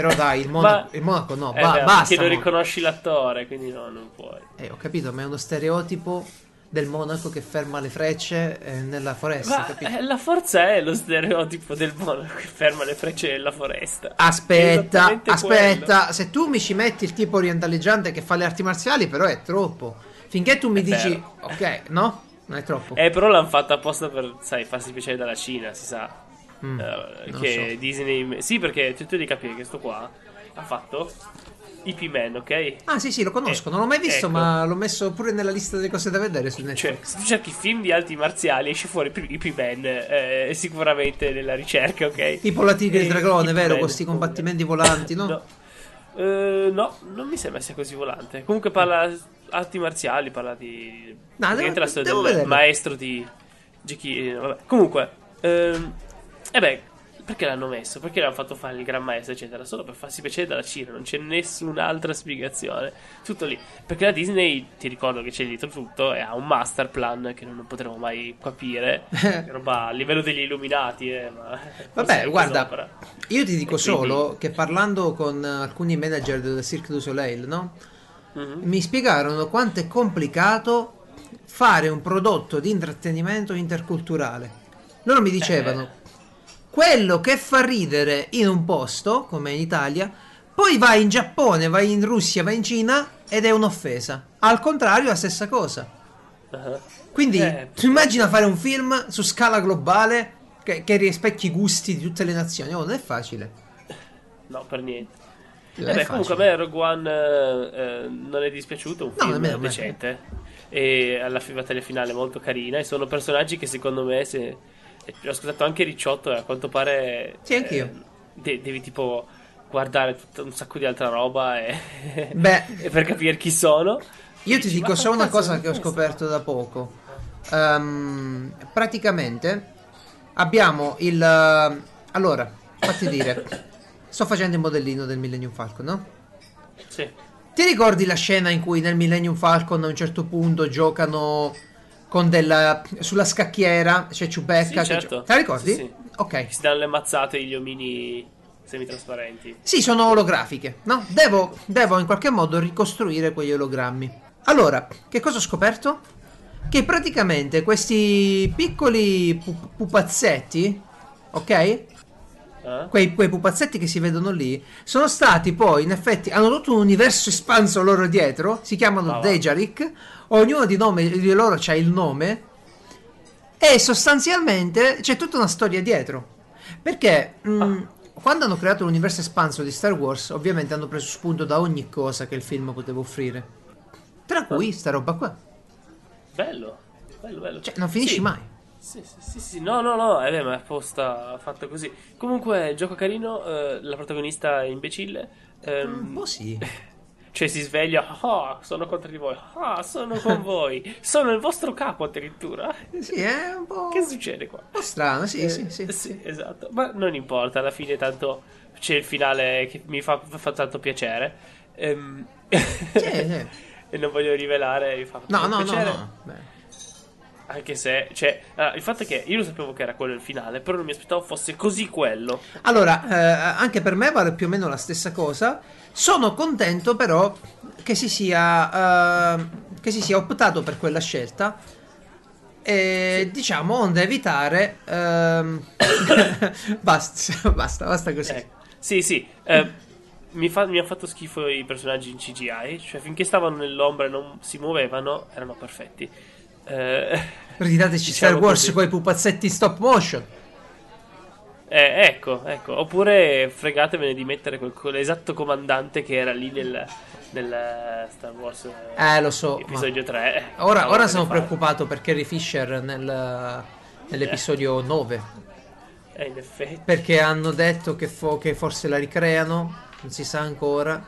Speaker 1: però dai, il Monaco,
Speaker 2: Ma-
Speaker 1: il Monaco no,
Speaker 2: Eh,
Speaker 1: ba-
Speaker 2: beh,
Speaker 1: basta.
Speaker 2: Perché non riconosci l'attore, quindi no, non puoi.
Speaker 1: Eh, ho capito, ma è uno stereotipo del Monaco che ferma le frecce eh, nella foresta,
Speaker 2: Ma
Speaker 1: capito?
Speaker 2: eh, la forza è lo stereotipo del Monaco che ferma le frecce nella foresta.
Speaker 1: Aspetta, aspetta, se tu mi ci metti il tipo orientaleggiante che fa le arti marziali, però è troppo. Finché tu mi
Speaker 2: È
Speaker 1: dici,
Speaker 2: vero.
Speaker 1: ok, no? Non è troppo.
Speaker 2: Eh, però l'hanno fatto apposta per, sai, farsi piacere dalla Cina, si sa.
Speaker 1: Mm,
Speaker 2: Eh, che
Speaker 1: so.
Speaker 2: Disney... Sì, perché tu devi capire che sto qua ha fatto IP Man, ok?
Speaker 1: Ah, sì, sì, lo conosco,
Speaker 2: Eh,
Speaker 1: non l'ho mai visto,
Speaker 2: ecco.
Speaker 1: ma l'ho messo pure nella lista delle cose da vedere su
Speaker 2: Cioè,
Speaker 1: Netflix.
Speaker 2: se tu cerchi film di arti marziali, esce fuori IP Man, eh, sicuramente nella ricerca, ok?
Speaker 1: Tipo la tigre e il
Speaker 2: Eh,
Speaker 1: dragone, vero?
Speaker 2: Man,
Speaker 1: questi combattimenti volanti, no?
Speaker 2: No. Eh, no, non mi sembra sia così volante. Comunque parla arti marziali, parla di...
Speaker 1: No, devo-
Speaker 2: la storia
Speaker 1: devo
Speaker 2: del
Speaker 1: vederlo.
Speaker 2: maestro di Jackie... eh, vabbè. Comunque, ehm, e beh, perché l'hanno messo? Perché l'hanno fatto fare il gran maestro, eccetera? Solo per farsi piacere dalla Cina, non c'è nessun'altra spiegazione. Tutto lì. Perché la Disney, ti ricordo che c'è dietro tutto, e ha un master plan che non potremo mai capire. Roba a livello degli illuminati, eh, ma...
Speaker 1: Vabbè, guarda,
Speaker 2: opera.
Speaker 1: io ti dico
Speaker 2: E quindi-
Speaker 1: solo che parlando con eh, alcuni manager del Cirque du Soleil, no?
Speaker 2: Mhm.
Speaker 1: Mi spiegarono quanto è complicato fare un prodotto di intrattenimento interculturale. Loro mi dicevano,
Speaker 2: Eh.
Speaker 1: Quello che fa ridere in un posto, come in Italia, poi vai in Giappone, vai in Russia, vai in Cina ed è un'offesa. Al contrario, la stessa cosa.
Speaker 2: Ah.
Speaker 1: Quindi,
Speaker 2: Eh,
Speaker 1: tu immagina fare un film su scala globale che, che rispecchi i gusti di tutte le nazioni. Oh, non è facile.
Speaker 2: No, per niente. Eh beh, comunque a me Rogue One eh, eh, non è dispiaciuto, un
Speaker 1: No,
Speaker 2: film
Speaker 1: me.
Speaker 2: decente. E alla battaglia finale molto carina. E sono personaggi che secondo me, se, ho ascoltato anche Ricciotto, e a quanto pare...
Speaker 1: Sì, anch'io.
Speaker 2: eh, de- devi tipo guardare tutto un sacco di altra roba e,
Speaker 1: Beh.
Speaker 2: e per capire chi sono.
Speaker 1: Io ti dico
Speaker 2: "Ma
Speaker 1: solo una cosa che ho
Speaker 2: questo?"
Speaker 1: scoperto da poco. Ehm, praticamente abbiamo il. eh, Allora, fatti dire. Sto facendo il modellino del Millennium Falcon, no?
Speaker 2: Sì.
Speaker 1: Ti ricordi la scena in cui nel Millennium Falcon a un certo punto giocano con della. sulla scacchiera c'è Chewbacca?
Speaker 2: Sì, certo.
Speaker 1: Te la ricordi?
Speaker 2: Sì, sì.
Speaker 1: Ok.
Speaker 2: Si danno le mazzate gli omini semitrasparenti.
Speaker 1: Sì, sono olografiche, no? Devo, devo in qualche modo ricostruire quegli ologrammi. Allora, che cosa ho scoperto? Che praticamente questi piccoli pu- pupazzetti, ok?
Speaker 2: Eh?
Speaker 1: Quei, quei pupazzetti che si vedono lì, sono stati poi, in effetti, hanno tutto un universo espanso loro dietro, si chiamano
Speaker 2: Ah.
Speaker 1: Dejarik, ognuno di, nome, di loro ha il nome, e sostanzialmente c'è tutta una storia dietro. Perché mh,
Speaker 2: Ah.
Speaker 1: quando hanno creato l'universo espanso di Star Wars, ovviamente hanno preso spunto da ogni cosa che il film poteva offrire. Tra cui sta roba qua.
Speaker 2: Bello. Bello, bello.
Speaker 1: Cioè, non finisci
Speaker 2: Sì.
Speaker 1: mai.
Speaker 2: Sì, sì, sì, sì, no, no, no, eh, beh, ma è apposta fatto così. Comunque, il gioco carino, eh, la protagonista è imbecille. ehm,
Speaker 1: Un po' sì.
Speaker 2: Cioè, si sveglia, ah, sono contro di voi, ah, sono con voi, sono il vostro capo addirittura.
Speaker 1: Sì, è un po',
Speaker 2: Che succede qua?
Speaker 1: un po' strano, sì,
Speaker 2: Eh,
Speaker 1: sì, sì.
Speaker 2: sì, esatto. Ma non importa, alla fine tanto c'è il finale che mi fa, fa tanto piacere. Ehm,
Speaker 1: sì.
Speaker 2: e non voglio rivelare, mi fa
Speaker 1: No, no, no,
Speaker 2: piacere.
Speaker 1: no. Beh.
Speaker 2: Anche se, cioè, ah, il fatto è che io lo sapevo che era quello il finale, però non mi aspettavo fosse così quello.
Speaker 1: Allora, eh, anche per me vale più o meno la stessa cosa. Sono contento però che si sia, eh, che si sia optato per quella scelta. E diciamo, onde evitare... ehm, basta, basta, basta così.
Speaker 2: Ecco. Sì, sì. eh, mi, fa- mi ha fatto schifo i personaggi in CGI. Cioè, finché stavano nell'ombra e non si muovevano, erano perfetti. Eh,
Speaker 1: Ridateci
Speaker 2: diciamo
Speaker 1: Star Wars con i pupazzetti stop motion.
Speaker 2: Eh, ecco, ecco. Oppure fregatevene di mettere quel, quell'esatto comandante che era lì nel, nel Star Wars eh,
Speaker 1: Eh, lo so.
Speaker 2: episodio 3.
Speaker 1: Ora, ora sono
Speaker 2: fare.
Speaker 1: preoccupato per Carrie Fisher nel- nell'episodio 9.
Speaker 2: Eh, in effetti.
Speaker 1: Perché hanno detto che, fo- che forse la ricreano, non si sa ancora.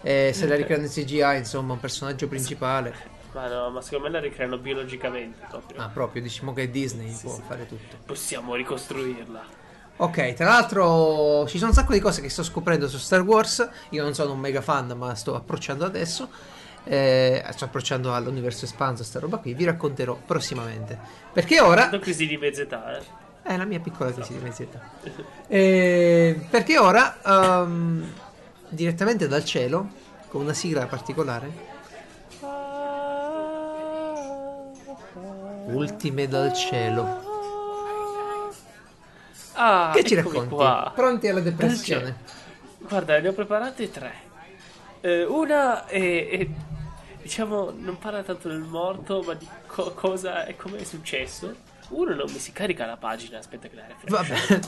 Speaker 1: E se la ricreano in CGI, insomma, un personaggio principale.
Speaker 2: Ma no, ma secondo me la ricreano biologicamente proprio.
Speaker 1: Ah, proprio, diciamo che Disney
Speaker 2: Sì,
Speaker 1: può
Speaker 2: sì.
Speaker 1: fare tutto.
Speaker 2: Possiamo ricostruirla.
Speaker 1: Ok, tra l'altro ci sono un sacco di cose che sto scoprendo su Star Wars. Io non sono un mega fan, ma sto approcciando adesso. Eh, sto approcciando all'universo espanso, sta roba qui. Vi racconterò prossimamente. Perché ora
Speaker 2: Non crisi di mezza età, eh.
Speaker 1: È la mia piccola crisi di mezz'età. Eh, perché ora, ehm, direttamente dal cielo, con una sigla particolare, Ultime dal cielo.
Speaker 2: Ah,
Speaker 1: Che ci racconti?
Speaker 2: qua.
Speaker 1: Pronti alla depressione?
Speaker 2: Guarda, ne ho preparate tre. Eh, una è, è, diciamo, non parla tanto del morto, ma di co- cosa e come è successo. Uno non mi si carica la pagina, aspetta che la refresh.
Speaker 1: Vabbè.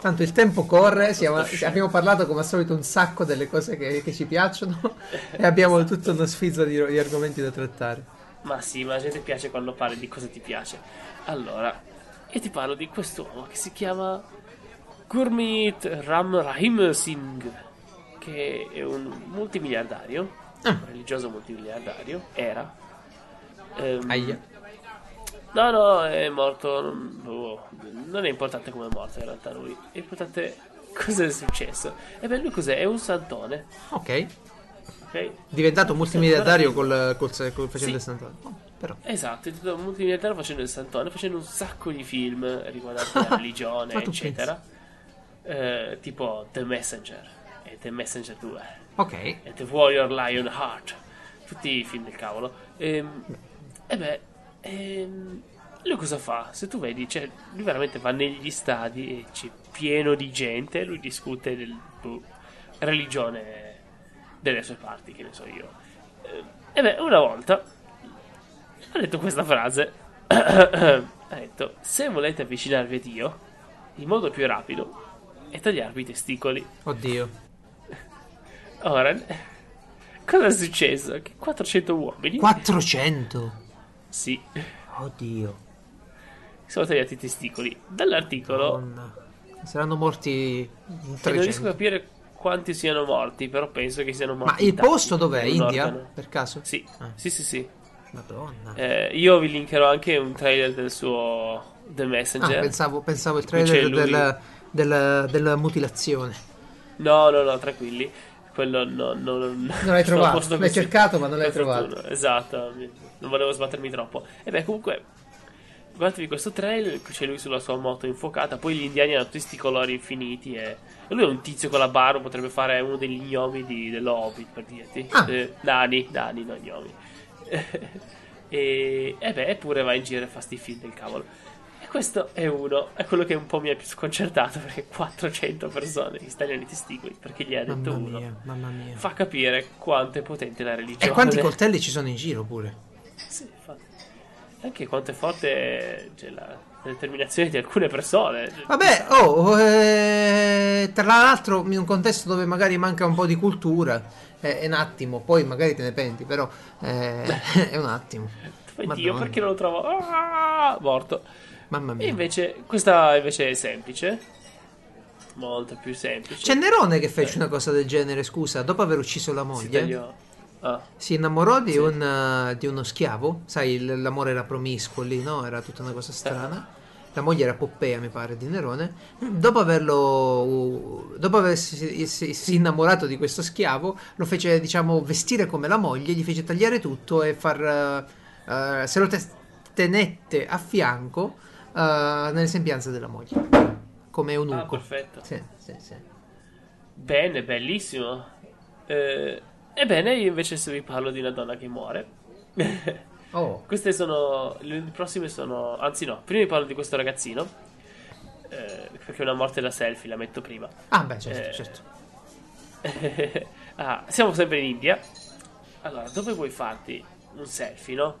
Speaker 1: Tanto il tempo corre, siamo- abbiamo parlato come al solito un sacco delle cose che, che ci piacciono e abbiamo tutta una sfilza di, di argomenti da trattare.
Speaker 2: Ma sì, ma la gente piace quando parli di cosa ti piace. Allora, io ti parlo di quest'uomo che si chiama Gurmeet Ram Rahim Singh, che è un multimiliardario,
Speaker 1: Ah.
Speaker 2: un religioso multimiliardario, era. Ehm,
Speaker 1: Aia.
Speaker 2: No, no, è morto. Non, boh, non è importante come è morto in realtà lui. È importante cosa è successo. E beh, lui cos'è? È un santone,
Speaker 1: Ok.
Speaker 2: Ok?
Speaker 1: Diventato multimiliardario col, col, col facendo
Speaker 2: Sì.
Speaker 1: il Sant'Antonio. Oh, però.
Speaker 2: Esatto, è diventato multimiliardario facendo il santone, facendo un sacco di film riguardanti la religione, eccetera. Eh, tipo The Messenger e The Messenger 2
Speaker 1: Ok.
Speaker 2: e The Warrior Lion Heart, tutti i film del cavolo. Ehm, E beh, ehm, lui cosa fa? Se tu vedi, cioè, lui veramente va negli stadi e c'è pieno di gente, lui discute del boh, religione delle sue parti, che ne so io. Eh, E beh, una volta ha detto questa frase. ha detto: Se volete avvicinarvi a Dio, il modo più rapido è tagliarvi i testicoli.
Speaker 1: Oddio.
Speaker 2: Ora, cosa è successo? Che 400 uomini
Speaker 1: 400.
Speaker 2: sì,
Speaker 1: Oddio.
Speaker 2: sono tagliati i testicoli. Dall'articolo,
Speaker 1: Madonna. Saranno morti in
Speaker 2: e non riesco
Speaker 1: 300.
Speaker 2: a capire quanti siano morti, però penso che siano
Speaker 1: Ma
Speaker 2: morti.
Speaker 1: il
Speaker 2: tanti
Speaker 1: posto dov'è?
Speaker 2: un
Speaker 1: India?
Speaker 2: organo.
Speaker 1: Per caso?
Speaker 2: Sì,
Speaker 1: Ah.
Speaker 2: sì, sì, sì.
Speaker 1: Madonna.
Speaker 2: Eh, io vi linkerò anche un trailer del suo The
Speaker 1: Ah,
Speaker 2: Messenger.
Speaker 1: pensavo, pensavo il trailer
Speaker 2: lui.
Speaker 1: del- del- della mutilazione.
Speaker 2: No, no, no, tranquilli. Quello no, no, no,
Speaker 1: non l'hai trovato. L'hai cercato, ma non l'hai trovato.
Speaker 2: Esatto, non volevo sbattermi troppo. E beh, comunque, guardatevi questo trailer. qui C'è lui sulla sua moto infuocata. Poi gli indiani hanno tutti questi colori infiniti. E, e lui è un tizio con la barba. Potrebbe fare uno degli gnomi di, dello Hobbit, per dirti.
Speaker 1: Ah.
Speaker 2: Eh, nani, nani, non gnomi. e, e beh, eppure va in giro e fa sti film del cavolo. E questo è uno, è quello che un po' mi ha più sconcertato perché 400 persone gli stagliano i testicoli perché gli ha detto
Speaker 1: Mamma
Speaker 2: uno.
Speaker 1: mia, mamma mia.
Speaker 2: Fa capire quanto è potente la religione.
Speaker 1: E quanti coltelli ci sono in giro pure?
Speaker 2: Sì, infatti. Anche quanto è forte cioè, la, determinazione di alcune persone.
Speaker 1: Vabbè, oh, eh, tra l'altro in un contesto dove magari manca un po' di cultura, eh, è un attimo, poi magari te ne penti, però eh, è un attimo.
Speaker 2: Poi
Speaker 1: Madonna.
Speaker 2: Dio, perché non lo trovo? Ah, morto.
Speaker 1: Mamma
Speaker 2: E
Speaker 1: mia.
Speaker 2: invece, questa invece è semplice. Molto più semplice.
Speaker 1: C'è Nerone che fece una cosa del genere, scusa, dopo aver ucciso la moglie.
Speaker 2: Ah,
Speaker 1: Si innamorò di,
Speaker 2: Sì.
Speaker 1: un, eh, di uno schiavo, sai, il- l'amore era promiscuo lì, no? Era tutta una cosa strana. La moglie era Poppea, mi pare, di Nerone. Dopo averlo. Dopo aversi si, si innamorato di questo schiavo, lo fece, diciamo, vestire come la moglie, gli fece tagliare tutto e far. eh, se lo te- tenette a fianco eh, nelle sembianze della moglie. Come un
Speaker 2: ah,
Speaker 1: uco.
Speaker 2: perfetto.
Speaker 1: Sì, sì, sì.
Speaker 2: Bene, bellissimo. Eh, ebbene, io invece se vi parlo di una donna che muore.
Speaker 1: Oh,
Speaker 2: Queste sono. Le prossime sono. Anzi, no, prima vi parlo di questo ragazzino. eh, perché è una morte da selfie, la metto prima.
Speaker 1: ah, beh, certo,
Speaker 2: Eh,
Speaker 1: certo.
Speaker 2: ah, siamo sempre in India. Allora, dove vuoi farti un selfie, no?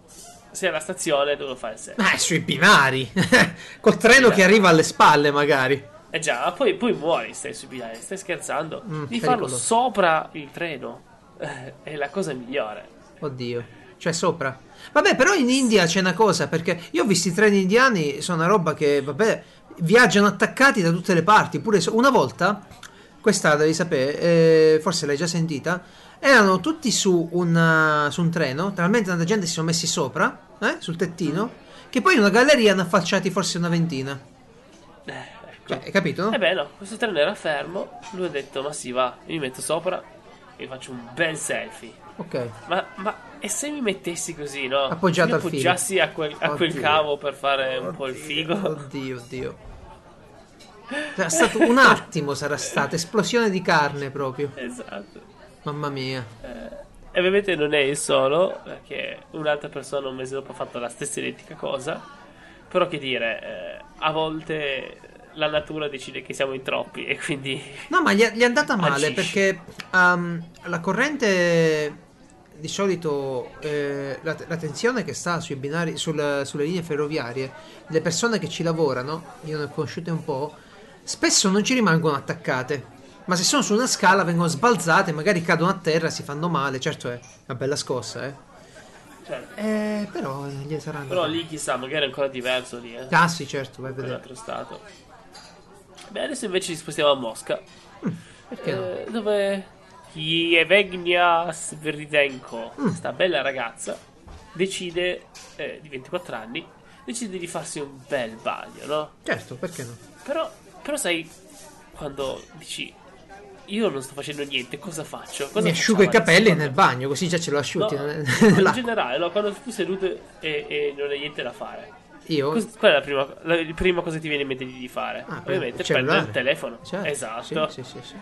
Speaker 2: Sei alla stazione dove fai il selfie.
Speaker 1: Ah, sui binari. Col treno che arriva alle spalle, magari.
Speaker 2: Eh già, poi, poi muori, stai sui binari, stai scherzando.
Speaker 1: Mm,
Speaker 2: Di farlo sopra il treno è la cosa migliore.
Speaker 1: Oddio. Cioè sopra. Vabbè, però in India c'è una cosa, perché io ho visto i treni indiani, sono una roba che, vabbè, viaggiano attaccati da tutte le parti. Pure so- una volta, questa devi sapere, eh, forse l'hai già sentita, erano tutti su, una- su un treno, talmente tanta gente si sono messi sopra, eh, sul tettino, che poi in una galleria hanno affacciati forse una ventina.
Speaker 2: Eh, ecco.
Speaker 1: Cioè, hai capito?
Speaker 2: Eh beh no, questo treno era fermo, lui ha detto ma sì va, mi metto sopra e faccio un bel selfie.
Speaker 1: Ok.
Speaker 2: Ma, ma e se mi mettessi così, no?
Speaker 1: Appoggiato
Speaker 2: mi
Speaker 1: al filo.
Speaker 2: appoggiassi a quel, a quel
Speaker 1: Oddio.
Speaker 2: cavo per fare un po' il figo.
Speaker 1: Oddio, oddio. Sarà stato un attimo, sarà stata esplosione di carne proprio.
Speaker 2: Esatto.
Speaker 1: Mamma mia.
Speaker 2: E ovviamente non è il solo, perché un'altra persona un mese dopo ha fatto la stessa identica cosa. Però che dire, eh, a volte la natura decide che siamo in troppi e quindi...
Speaker 1: No, ma gli è, gli è andata male
Speaker 2: Agisce.
Speaker 1: perché um, la corrente di solito eh, la, la tensione che sta sui binari, sul- sulle linee ferroviarie, le persone che ci lavorano, io ne ho conosciute un po', spesso non ci rimangono attaccate. Ma se sono su una scala vengono sbalzate, magari cadono a terra, si fanno male. Certo è una bella scossa, eh.
Speaker 2: Cioè,
Speaker 1: Eh, però gli saranno.
Speaker 2: però lì chissà, magari è ancora diverso lì, eh.
Speaker 1: Ah, sì, certo, vai a vedere.
Speaker 2: Stato. Beh, adesso invece ci spostiamo a Mosca.
Speaker 1: Perché no?
Speaker 2: eh, dove Yevgenia Sviridenko,
Speaker 1: Mm.
Speaker 2: sta bella ragazza, decide, eh, di 24 anni, decide di farsi un bel bagno, no?
Speaker 1: Certo, perché no?
Speaker 2: Però, però sai, quando dici, io non sto facendo niente, cosa faccio? Cosa
Speaker 1: Mi asciugo i capelli nel bagno, così già ce l'ho asciutti.
Speaker 2: No, in generale, no, quando tu sei seduto e, e non hai niente da fare.
Speaker 1: Io?
Speaker 2: Qual è la prima, la, la prima cosa che ti viene in mente di fare?
Speaker 1: Ah,
Speaker 2: Ovviamente prendere il telefono.
Speaker 1: Certo,
Speaker 2: Esatto.
Speaker 1: Sì, sì, sì,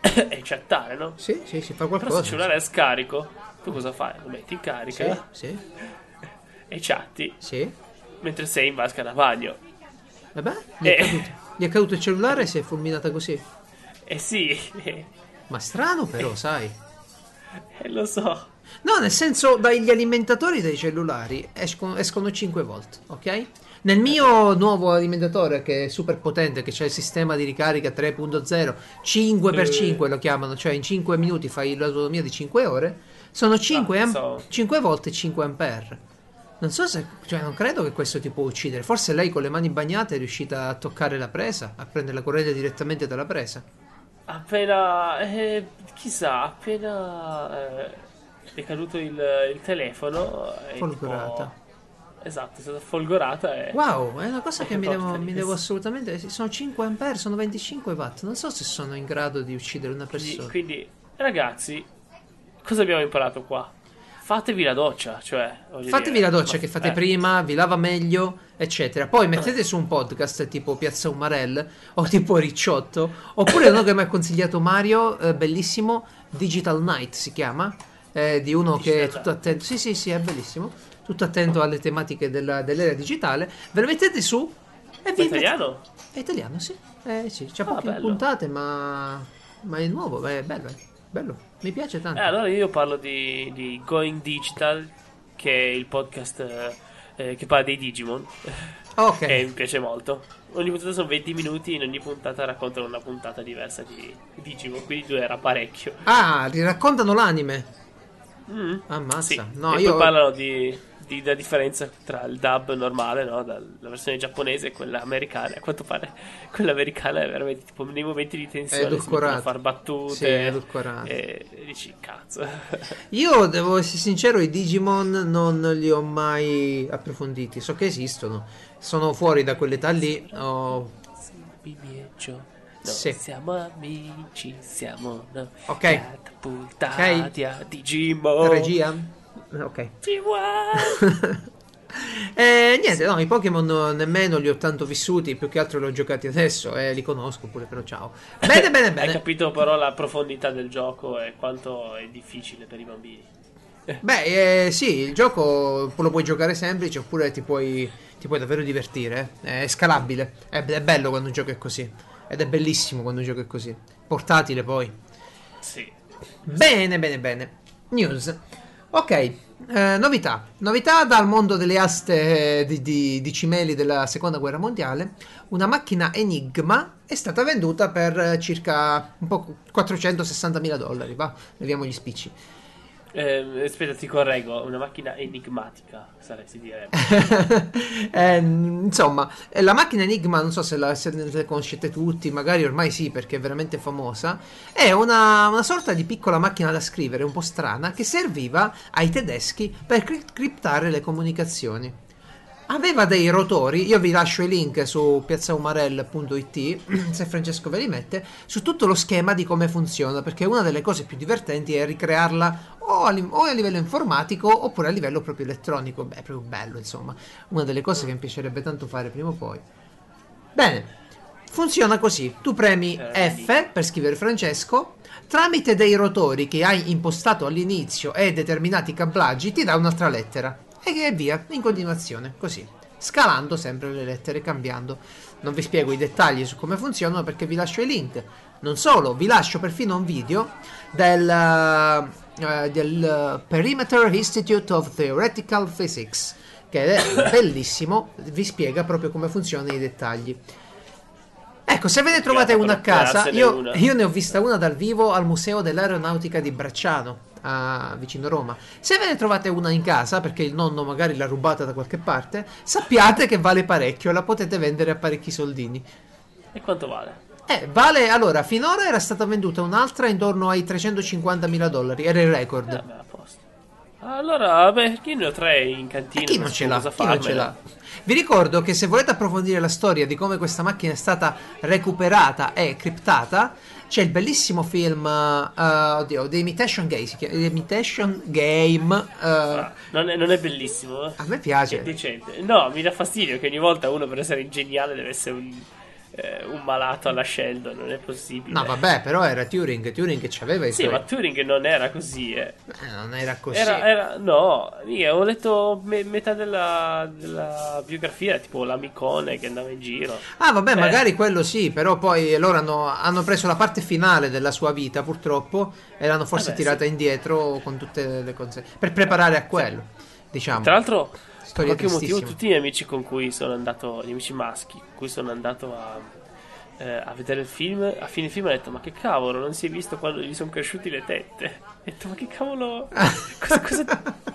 Speaker 2: e chattare, no?
Speaker 1: Sì, sì, si fa
Speaker 2: Però se
Speaker 1: qualcosa.
Speaker 2: il cellulare è scarico, tu cosa fai? Lo metti in carica e chatti
Speaker 1: sì.
Speaker 2: mentre sei in vasca da bagno.
Speaker 1: Vabbè, gli è,
Speaker 2: Eh.
Speaker 1: caduto. gli è caduto il cellulare e si è fulminata così.
Speaker 2: Eh sì,
Speaker 1: Ma strano però, sai.
Speaker 2: eh, lo so.
Speaker 1: No, nel senso, dagli alimentatori dei cellulari escono, escono 5 volt, ok? Nel mio nuovo alimentatore che è super potente, che c'è il sistema di ricarica 3.0, 5x5 lo chiamano, cioè in 5 minuti fai l'autonomia di 5 ore, sono 5,
Speaker 2: Ah,
Speaker 1: am-
Speaker 2: so.
Speaker 1: 5 volt e 5 ampere. Non so se, cioè non credo che questo ti può uccidere. Forse lei con le mani bagnate è riuscita a toccare la presa, a prendere la corrente direttamente dalla presa.
Speaker 2: Appena, eh, chissà, appena eh, è caduto il, il telefono. è
Speaker 1: Folgorata.
Speaker 2: tipo- Esatto, è stata folgorata e...
Speaker 1: Wow, è una cosa che mi devo, mi devo assolutamente. Sono 5 ampere, sono 25 watt. Non so se sono in grado di uccidere una
Speaker 2: Quindi,
Speaker 1: persona.
Speaker 2: quindi, ragazzi, cosa abbiamo imparato qua? Fatevi la doccia, cioè...
Speaker 1: Fatevi
Speaker 2: dire,
Speaker 1: la doccia
Speaker 2: ma-
Speaker 1: che fate
Speaker 2: eh,
Speaker 1: prima, vi lava meglio, eccetera. Poi mettete su un podcast tipo Piazza Umarell o tipo Ricciotto. Oppure uno che mi ha consigliato Mario, eh, bellissimo, Digital Night si chiama. Eh, di uno che è tutto attento. Sì, sì, sì, è bellissimo. Tutto attento alle tematiche della- dell'era digitale. Ve lo mettete su e vi
Speaker 2: italiano?
Speaker 1: È italiano, sì. Eh sì, c'ha
Speaker 2: Ah,
Speaker 1: poche
Speaker 2: bello.
Speaker 1: puntate, ma. Ma è nuovo, è bello, è bello. Mi piace tanto.
Speaker 2: Eh, allora io parlo di, di Going Digital, che è il podcast eh, eh, che parla dei Digimon,
Speaker 1: ok.
Speaker 2: e mi piace molto. Ogni puntata sono 20 minuti, in ogni puntata raccontano una puntata diversa di Digimon, quindi dura parecchio.
Speaker 1: Ah, raccontano l'anime.
Speaker 2: Mm.
Speaker 1: Ammazza.
Speaker 2: Sì.
Speaker 1: No,
Speaker 2: e
Speaker 1: io.
Speaker 2: poi parlano di, di- della differenza tra il dub normale, no? La versione giapponese e quella americana. A quanto pare quella americana è veramente tipo nei momenti di tensione si a far battute.
Speaker 1: Sì.
Speaker 2: E, e dici cazzo.
Speaker 1: Io devo essere sincero, i Digimon non li ho mai approfonditi. So che esistono. Sono fuori da quell'età lì. Ho-
Speaker 2: Bibieccio.
Speaker 1: Sì.
Speaker 2: siamo amici, siamo no,
Speaker 1: Ok.
Speaker 2: catapultati a Digimon.
Speaker 1: Regia? Ok. Eh, niente, no, i Pokémon nemmeno li ho tanto vissuti, più che altro li ho giocati adesso e li conosco pure, però ciao. Bene, bene,
Speaker 2: Hai
Speaker 1: bene.
Speaker 2: capito però la profondità del gioco e quanto è difficile per i bambini.
Speaker 1: Beh, eh, sì, il gioco lo puoi giocare semplice oppure ti puoi, ti puoi davvero divertire. eh. È scalabile. È, è bello quando un gioco è così. Ed è bellissimo quando un gioco è così. Portatile poi.
Speaker 2: Sì.
Speaker 1: Bene, bene, bene. News. Ok, eh, novità. Novità dal mondo delle aste eh, di, di- di cimeli della seconda guerra mondiale. Una macchina Enigma è stata venduta per eh, circa un po' 460.000 dollari. Va, leviamo gli spicci.
Speaker 2: Eh, aspetta, ti correggo. Una macchina enigmatica, saresti dire.
Speaker 1: Eh, insomma, eh, la macchina Enigma, non so se la, se la conoscete tutti, magari ormai sì perché è veramente famosa, è una, una sorta di piccola macchina da scrivere, un po' strana, che serviva ai tedeschi per cri- criptare le comunicazioni. Aveva dei rotori, io vi lascio i link su piazzaumarell.it, se Francesco ve li mette, su tutto lo schema di come funziona, perché una delle cose più divertenti è ricrearla o a, o a livello informatico oppure a livello proprio elettronico. Beh, è proprio bello, insomma. Una delle cose che mi piacerebbe tanto fare prima o poi. Bene, funziona così. Tu premi
Speaker 2: Eh,
Speaker 1: F per scrivere Francesco, tramite dei rotori che hai impostato all'inizio e determinati cablaggi ti dà un'altra lettera. E via, in continuazione, così. Scalando sempre le lettere, cambiando. Non vi spiego i dettagli su come funzionano perché vi lascio i link. Non solo, vi lascio perfino un video del, eh, del Perimeter Institute of Theoretical Physics, che è bellissimo, vi spiega proprio come funzionano i dettagli. Ecco, se ve ne trovate una a casa, io, io ne ho vista una dal vivo al Museo dell'Aeronautica di Bracciano, a- vicino Roma. Se ve ne trovate una in casa, perché il nonno magari l'ha rubata da qualche parte, sappiate che vale parecchio, la potete vendere a parecchi soldini.
Speaker 2: E quanto vale?
Speaker 1: Eh, vale, allora, finora era stata venduta un'altra intorno ai 350.000 dollari, era il record.
Speaker 2: Eh, beh. Allora, vabbè, io ne ho tre in cantina.
Speaker 1: E chi non ce l'ha? Chi non ce l'ha? Vi ricordo che se volete approfondire la storia di come questa macchina è stata recuperata e criptata, c'è il bellissimo film, eh, oddio, The Imitation Game, si chiama- The Imitation Game,
Speaker 2: Ah, non, è, non è bellissimo. eh?
Speaker 1: a me
Speaker 2: È
Speaker 1: piace.
Speaker 2: decente. No, mi dà fastidio che ogni volta uno per essere geniale deve essere un, eh, un malato alla Sheldon. Non è possibile.
Speaker 1: No, vabbè, però era Turing, Turing ci aveva i
Speaker 2: Sì,
Speaker 1: suoi...
Speaker 2: ma Turing non era così. Eh.
Speaker 1: Eh, non era così.
Speaker 2: Era, era- no, io ho letto me- metà della, della biografia, tipo l'amicone che andava in giro.
Speaker 1: Ah, vabbè,
Speaker 2: Eh.
Speaker 1: magari quello sì, però poi loro hanno, hanno preso la parte finale della sua vita, purtroppo, e l'hanno forse
Speaker 2: Vabbè,
Speaker 1: tirata indietro con tutte le cose. Per preparare a quello, diciamo.
Speaker 2: Tra l'altro, per qualche motivo, tutti i miei amici con cui sono andato, gli amici maschi, con cui sono andato a, eh, a vedere il film, a fine film hanno detto: Ma che cavolo, non si è visto quando gli sono cresciuti le tette? Ho detto: Ma che cavolo, cosa, cosa,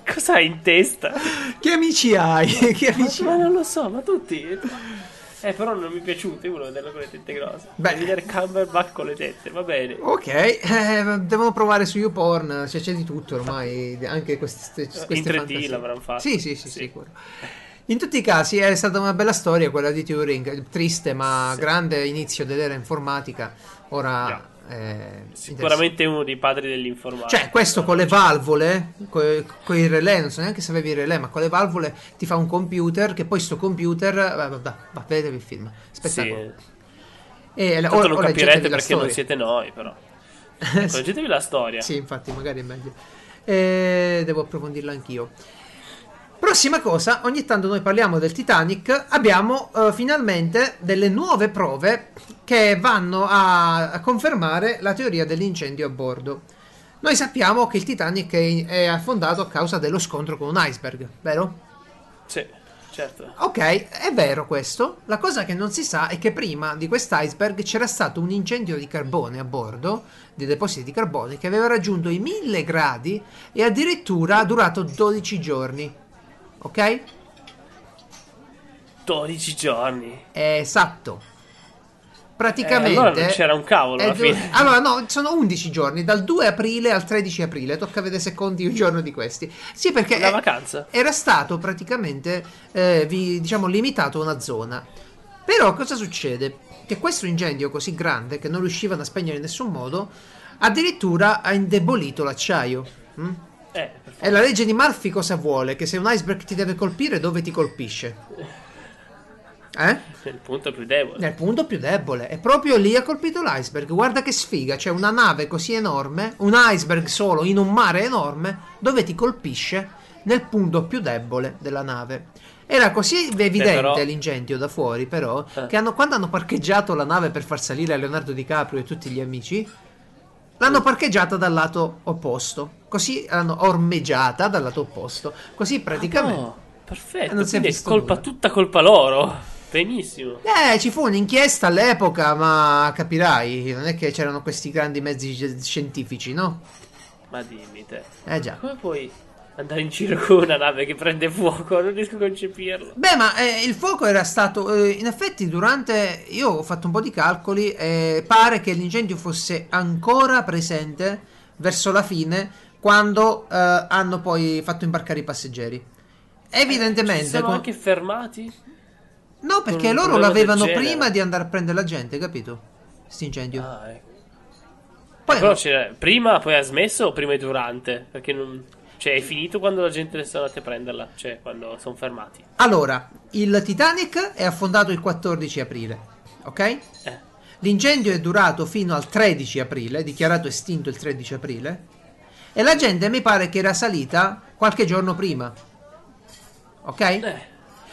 Speaker 2: cosa hai in testa?
Speaker 1: Che amici hai? che amici
Speaker 2: Ma
Speaker 1: hai?
Speaker 2: non lo so, ma tutti. Eh, però non mi è piaciuto uno vederlo con le tette grosse.
Speaker 1: Beh.
Speaker 2: Beh, vedere Cumberbatch con le tette, va bene.
Speaker 1: Ok, eh, devono provare su YouPorn, cioè, c'è di tutto ormai, anche queste, queste
Speaker 2: In 3D
Speaker 1: fantasie.
Speaker 2: l'avranno fatto.
Speaker 1: Sì, sì, sì,
Speaker 2: Sì.
Speaker 1: sicuro. In tutti i casi è stata una bella storia quella di Turing, triste ma
Speaker 2: Sì.
Speaker 1: grande inizio dell'era informatica. Ora
Speaker 2: Yeah.
Speaker 1: Eh,
Speaker 2: Sicuramente uno dei padri dell'informatica.
Speaker 1: Cioè, questo con le valvole, con i relè, non so neanche se avevi i relè, ma con le valvole ti fa un computer che poi sto computer... Va, va, va, va, vedetevi il film. Spettacolo.
Speaker 2: Sì.
Speaker 1: E,
Speaker 2: Tanto
Speaker 1: o-
Speaker 2: non capirete perché non siete noi, però. Leggetevi la storia.
Speaker 1: Sì, infatti, magari è meglio. E devo approfondirla anch'io. Prossima cosa, ogni tanto noi parliamo del Titanic, abbiamo eh, finalmente delle nuove prove che vanno a, a confermare la teoria dell'incendio a bordo. Noi sappiamo che il Titanic è, è affondato a causa dello scontro con un iceberg, vero?
Speaker 2: Sì, certo.
Speaker 1: Ok, è vero questo. La cosa che non si sa è che prima di quest'iceberg c'era stato un incendio di carbone a bordo, di depositi di carbone, che aveva raggiunto i 1000 gradi e addirittura ha durato 12 giorni. Ok?
Speaker 2: 12 giorni.
Speaker 1: Esatto.
Speaker 2: Eh,
Speaker 1: Praticamente...
Speaker 2: allora non c'era un cavolo alla fine.
Speaker 1: Allora, no, sono 11 giorni, dal 2 aprile al 13 aprile. Tocca vedere se conti un giorno di questi. Sì, perché è-
Speaker 2: vacanza.
Speaker 1: era stato praticamente, eh, vi- diciamo, limitato a una zona. Però cosa succede? Che questo incendio così grande, che non riuscivano a spegnere in nessun modo, addirittura ha indebolito l'acciaio. mm?
Speaker 2: Eh, per
Speaker 1: E la legge di Murphy cosa vuole? Che se un iceberg ti deve colpire, dove ti colpisce? Eh?
Speaker 2: il punto più debole.
Speaker 1: Nel punto più debole. E proprio lì ha colpito l'iceberg. Guarda che sfiga. C'è una nave così enorme, un iceberg solo in un mare enorme, dove ti colpisce nel punto più debole della nave. Era così evidente
Speaker 2: però-
Speaker 1: l'incendio da fuori, però,
Speaker 2: Eh.
Speaker 1: che hanno- quando hanno parcheggiato la nave per far salire Leonardo DiCaprio e tutti gli amici, l'hanno parcheggiata dal lato opposto. Così l'hanno ormeggiata dal lato opposto. Così praticamente.
Speaker 2: Oh, perfetto.
Speaker 1: non si è
Speaker 2: Quindi è colpa,
Speaker 1: nulla.
Speaker 2: tutta colpa loro. Benissimo.
Speaker 1: Eh, ci fu un'inchiesta all'epoca, ma capirai, non è che c'erano questi grandi mezzi sci- scientifici, no?
Speaker 2: Ma dimmi te.
Speaker 1: Eh già.
Speaker 2: Come puoi andare in giro con una nave che prende fuoco? Non riesco a concepirlo.
Speaker 1: Beh, ma eh, il fuoco era stato. eh, in effetti, durante. Io ho fatto un po' di calcoli. E pare che l'incendio fosse ancora presente verso la fine, quando eh, hanno poi fatto imbarcare i passeggeri. Evidentemente.
Speaker 2: siamo
Speaker 1: con-
Speaker 2: anche fermati?
Speaker 1: No, perché loro l'avevano prima di andare a prendere la gente, capito? St'incendio.
Speaker 2: Ah, ecco.
Speaker 1: Poi
Speaker 2: Però c'era prima, poi ha smesso o prima e durante? Perché non. Cioè, è finito quando la gente sono andati a prenderla? Cioè, quando sono fermati.
Speaker 1: Allora, il Titanic è affondato il 14 aprile, ok?
Speaker 2: Eh.
Speaker 1: L'incendio è durato fino al 13 aprile, dichiarato estinto il 13 aprile, e la gente mi pare che era salita qualche giorno prima. Ok?
Speaker 2: Eh.
Speaker 1: Quindi,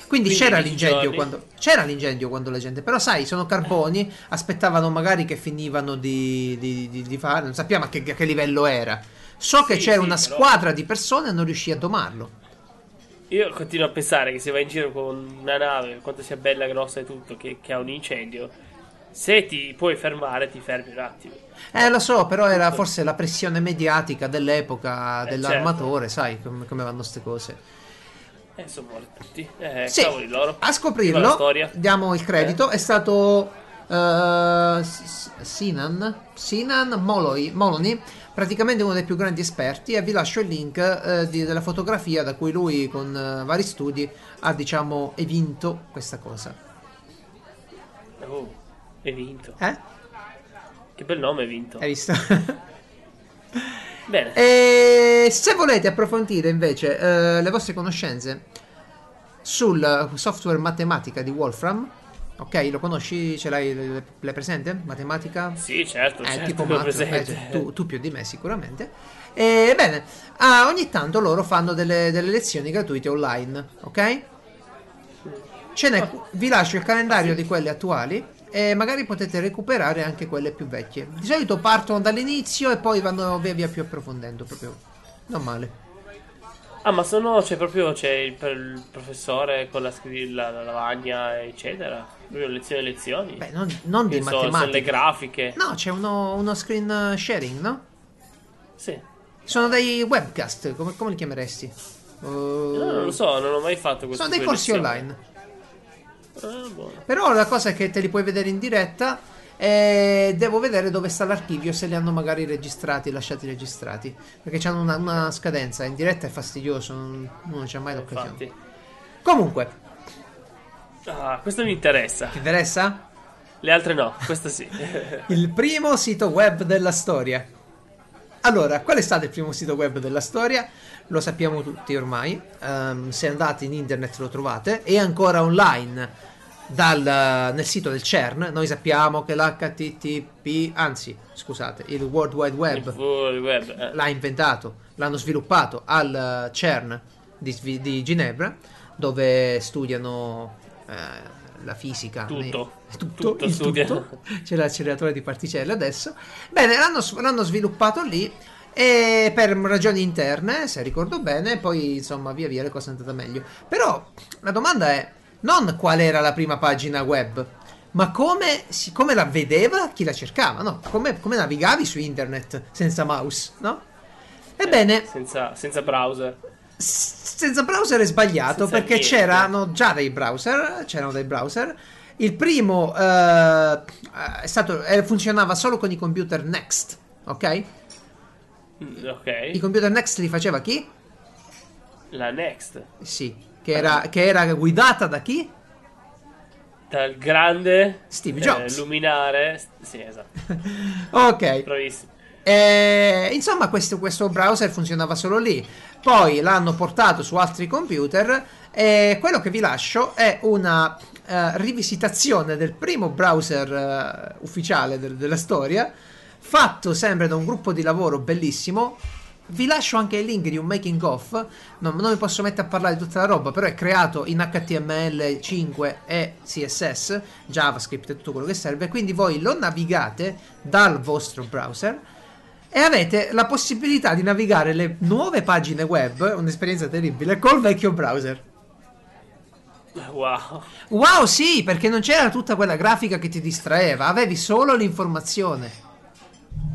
Speaker 2: quindi
Speaker 1: c'era
Speaker 2: 10
Speaker 1: l'incendio quando c'era l'incendio quando la gente, però sai, sono carboni, aspettavano magari che finivano di, di- di- di fare, non sappiamo a che, a che livello era. So che
Speaker 2: Sì,
Speaker 1: c'era
Speaker 2: sì,
Speaker 1: una
Speaker 2: però-
Speaker 1: squadra di persone e non riuscì a domarlo.
Speaker 2: Io continuo a pensare che se vai in giro con una nave, quanto sia bella, grossa e tutto, che, che ha un incendio, se ti puoi fermare, ti fermi un attimo.
Speaker 1: Eh, lo so, però era forse la pressione mediatica dell'epoca
Speaker 2: Eh,
Speaker 1: dell'armatore, sai come, come vanno queste cose.
Speaker 2: Eh, sono morti. Eh,
Speaker 1: Sì,
Speaker 2: cavoli loro.
Speaker 1: a scoprirlo, diamo il credito, è stato eh, S- Sinan, Sinan Moloi- Molony, praticamente uno dei più grandi esperti, e vi lascio il link eh, di- della fotografia da cui lui con eh, vari studi ha, diciamo, evinto questa cosa.
Speaker 2: Oh, hai vinto.
Speaker 1: Eh?
Speaker 2: Che bel nome hai vinto.
Speaker 1: Hai visto?
Speaker 2: Bene.
Speaker 1: E se volete approfondire invece eh, le vostre conoscenze sul software matematica di Wolfram, ok, lo conosci? Ce l'hai l'hai- presente? Matematica?
Speaker 2: Sì, certo,
Speaker 1: Eh,
Speaker 2: certo,
Speaker 1: tipo matto,
Speaker 2: presente.
Speaker 1: eh, tu, tu più di me sicuramente. Ebbene, ah, ogni tanto loro fanno delle, delle lezioni gratuite online, ok? Ce n'è, vi lascio il calendario di quelle attuali e magari potete recuperare anche quelle più vecchie. Di solito partono dall'inizio e poi vanno via via più approfondendo, proprio non male.
Speaker 2: Ah, ma sono, c'è proprio, c'è il, il professore con la, la, la lavagna, eccetera. Proprio lezioni e lezioni.
Speaker 1: Beh, non, non di
Speaker 2: so, sono le
Speaker 1: matematica.
Speaker 2: grafiche.
Speaker 1: No, c'è uno, uno screen sharing, no?
Speaker 2: Sì.
Speaker 1: Sono dei webcast, come, come li chiameresti? Uh,
Speaker 2: No, non lo so, non ho mai fatto questo.
Speaker 1: sono dei corsi online.
Speaker 2: Ah.
Speaker 1: Però la cosa è che te li puoi vedere in diretta e devo vedere dove sta l'archivio, se li hanno magari registrati, lasciati registrati. Perché hanno una, una scadenza, in diretta è fastidioso, non, non c'è mai l'occasione.
Speaker 2: Infatti.
Speaker 1: Comunque,
Speaker 2: Ah, questo mi interessa.
Speaker 1: ti interessa?
Speaker 2: Le altre no, questo sì.
Speaker 1: Il primo sito web della storia. Allora, qual è stato il primo sito web della storia? Lo sappiamo tutti ormai. Ehm, se andate in internet lo trovate. È ancora online dal- nel sito del CERN. Noi sappiamo che l'HTTP, anzi, scusate, il World Wide Web
Speaker 2: full web. eh.
Speaker 1: l'ha inventato, l'hanno sviluppato al eh, CERN di, di Ginevra, dove studiano eh, la fisica.
Speaker 2: Tutto.
Speaker 1: nei- tutto,
Speaker 2: Tutto
Speaker 1: tutto. C'è l'acceleratore di particelle adesso. Bene, l'hanno, l'hanno sviluppato lì. E per ragioni interne, se ricordo bene, poi insomma via via le cose sono andate meglio. Però la domanda è non qual era la prima pagina web, ma come, come la vedeva chi la cercava, no? Come, come navigavi su internet senza mouse, no? Ebbene,
Speaker 2: Senza, senza browser.
Speaker 1: senza browser è sbagliato
Speaker 2: Senza
Speaker 1: perché
Speaker 2: niente.
Speaker 1: c'erano già dei browser, c'erano dei browser. Il primo eh, è stato, eh, funzionava solo con i computer Next, ok?
Speaker 2: Mm, Ok.
Speaker 1: I computer Next li faceva chi?
Speaker 2: La Next.
Speaker 1: Sì, che era, che era guidata da chi?
Speaker 2: Dal grande
Speaker 1: Steve
Speaker 2: eh,
Speaker 1: Jobs.
Speaker 2: luminare. Sì, esatto.
Speaker 1: Ok.
Speaker 2: Bravissimo.
Speaker 1: Eh, insomma, questo, questo browser funzionava solo lì. Poi l'hanno portato su altri computer. E quello che vi lascio è una eh, rivisitazione del primo browser eh, ufficiale del- della storia. Fatto sempre da un gruppo di lavoro bellissimo. Vi lascio anche il link di un making of. Non, non mi posso mettere a parlare di tutta la roba, però è creato in HTML5 e CSS, JavaScript e tutto quello che serve. Quindi voi lo navigate dal vostro browser e avete la possibilità di navigare le nuove pagine web, un'esperienza terribile, col vecchio browser.
Speaker 2: Wow.
Speaker 1: Wow, sì, perché non c'era tutta quella grafica che ti distraeva, avevi solo l'informazione.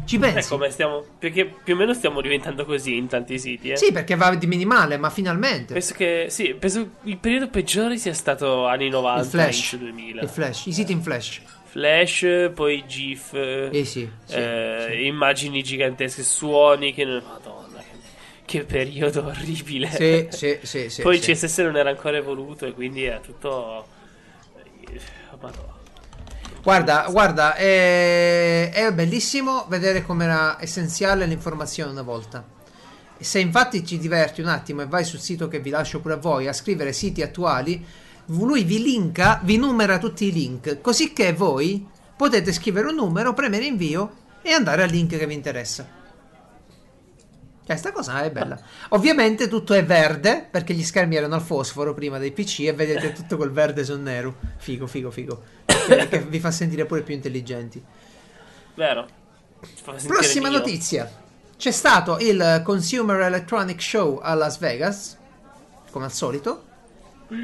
Speaker 1: Ci pensi?
Speaker 2: Ma stiamo. Perché più o meno stiamo diventando così in tanti siti, eh.
Speaker 1: Sì, perché va di minimale, ma finalmente.
Speaker 2: Penso che. Sì, penso il periodo peggiore sia stato anni 90,
Speaker 1: il flash,
Speaker 2: inizio 2000.
Speaker 1: il flash, i siti in flash.
Speaker 2: Flash, poi GIF.
Speaker 1: Eh sì, sì,
Speaker 2: eh,
Speaker 1: sì.
Speaker 2: Immagini gigantesche, suoni che. Madonna, che, che periodo orribile.
Speaker 1: Sì, sì, sì, sì,
Speaker 2: poi il CSS non era ancora evoluto e quindi era tutto. eh, Madonna.
Speaker 1: Guarda, guarda, è, è bellissimo vedere com'era essenziale l'informazione una volta. Se infatti ci diverti un attimo e vai sul sito che vi lascio pure a voi a scrivere siti attuali, lui vi linka, vi numera tutti i link, così che voi potete scrivere un numero, premere invio e andare al link che vi interessa. Cioè, sta cosa è bella. Ovviamente tutto è verde, perché gli schermi erano al fosforo prima dei PC e vedete tutto quel verde sul nero. Figo, figo, figo. Che- che vi fa sentire pure più intelligenti.
Speaker 2: Vero?
Speaker 1: Prossima
Speaker 2: mio.
Speaker 1: notizia. C'è stato il Consumer Electronic Show a Las Vegas, come al solito.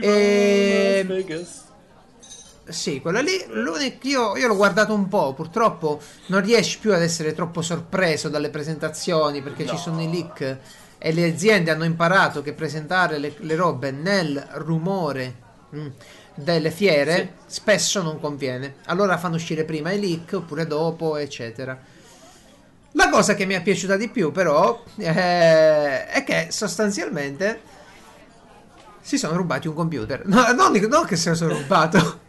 Speaker 1: E...
Speaker 2: Las Vegas.
Speaker 1: Sì, quello lì. io, io l'ho guardato un po'. Purtroppo non riesci più ad essere troppo sorpreso dalle presentazioni perché ci
Speaker 2: No.
Speaker 1: sono i leak e le aziende hanno imparato che presentare le, le robe nel rumore mm, delle fiere spesso non conviene. Allora fanno uscire prima i leak oppure dopo, eccetera. La cosa che mi è piaciuta di più, però, eh, è che sostanzialmente si sono rubati un computer. No, non, non che se lo sono rubato.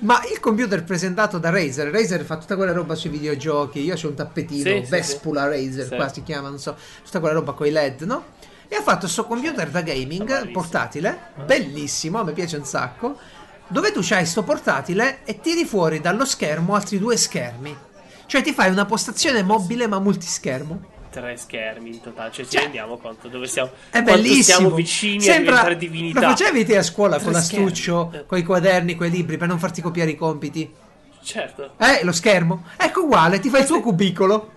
Speaker 1: Ma il computer presentato da Razer, Razer fa tutta quella roba sui videogiochi. Io c'ho un tappetino,
Speaker 2: Sì, sì,
Speaker 1: Vespula Razer,
Speaker 2: Sì.
Speaker 1: qua si chiama, non so, tutta quella roba con i LED, no? E ha fatto questo computer da gaming portatile, bellissimo, mi piace un sacco. Dove tu c'hai sto portatile e tiri fuori dallo schermo altri due schermi. Cioè ti fai una postazione mobile ma multischermo.
Speaker 2: Tre schermi in totale, cioè ci
Speaker 1: Cioè,
Speaker 2: rendiamo conto dove siamo.
Speaker 1: È bellissimo.
Speaker 2: siamo vicini a
Speaker 1: Sembra,
Speaker 2: diventare divinità.
Speaker 1: Lo facevi te a scuola
Speaker 2: Tre
Speaker 1: con l'astuccio, con i quaderni, con i libri per non farti copiare i compiti?
Speaker 2: Certo.
Speaker 1: Eh, lo schermo? Ecco uguale, ti fai il tuo cubicolo.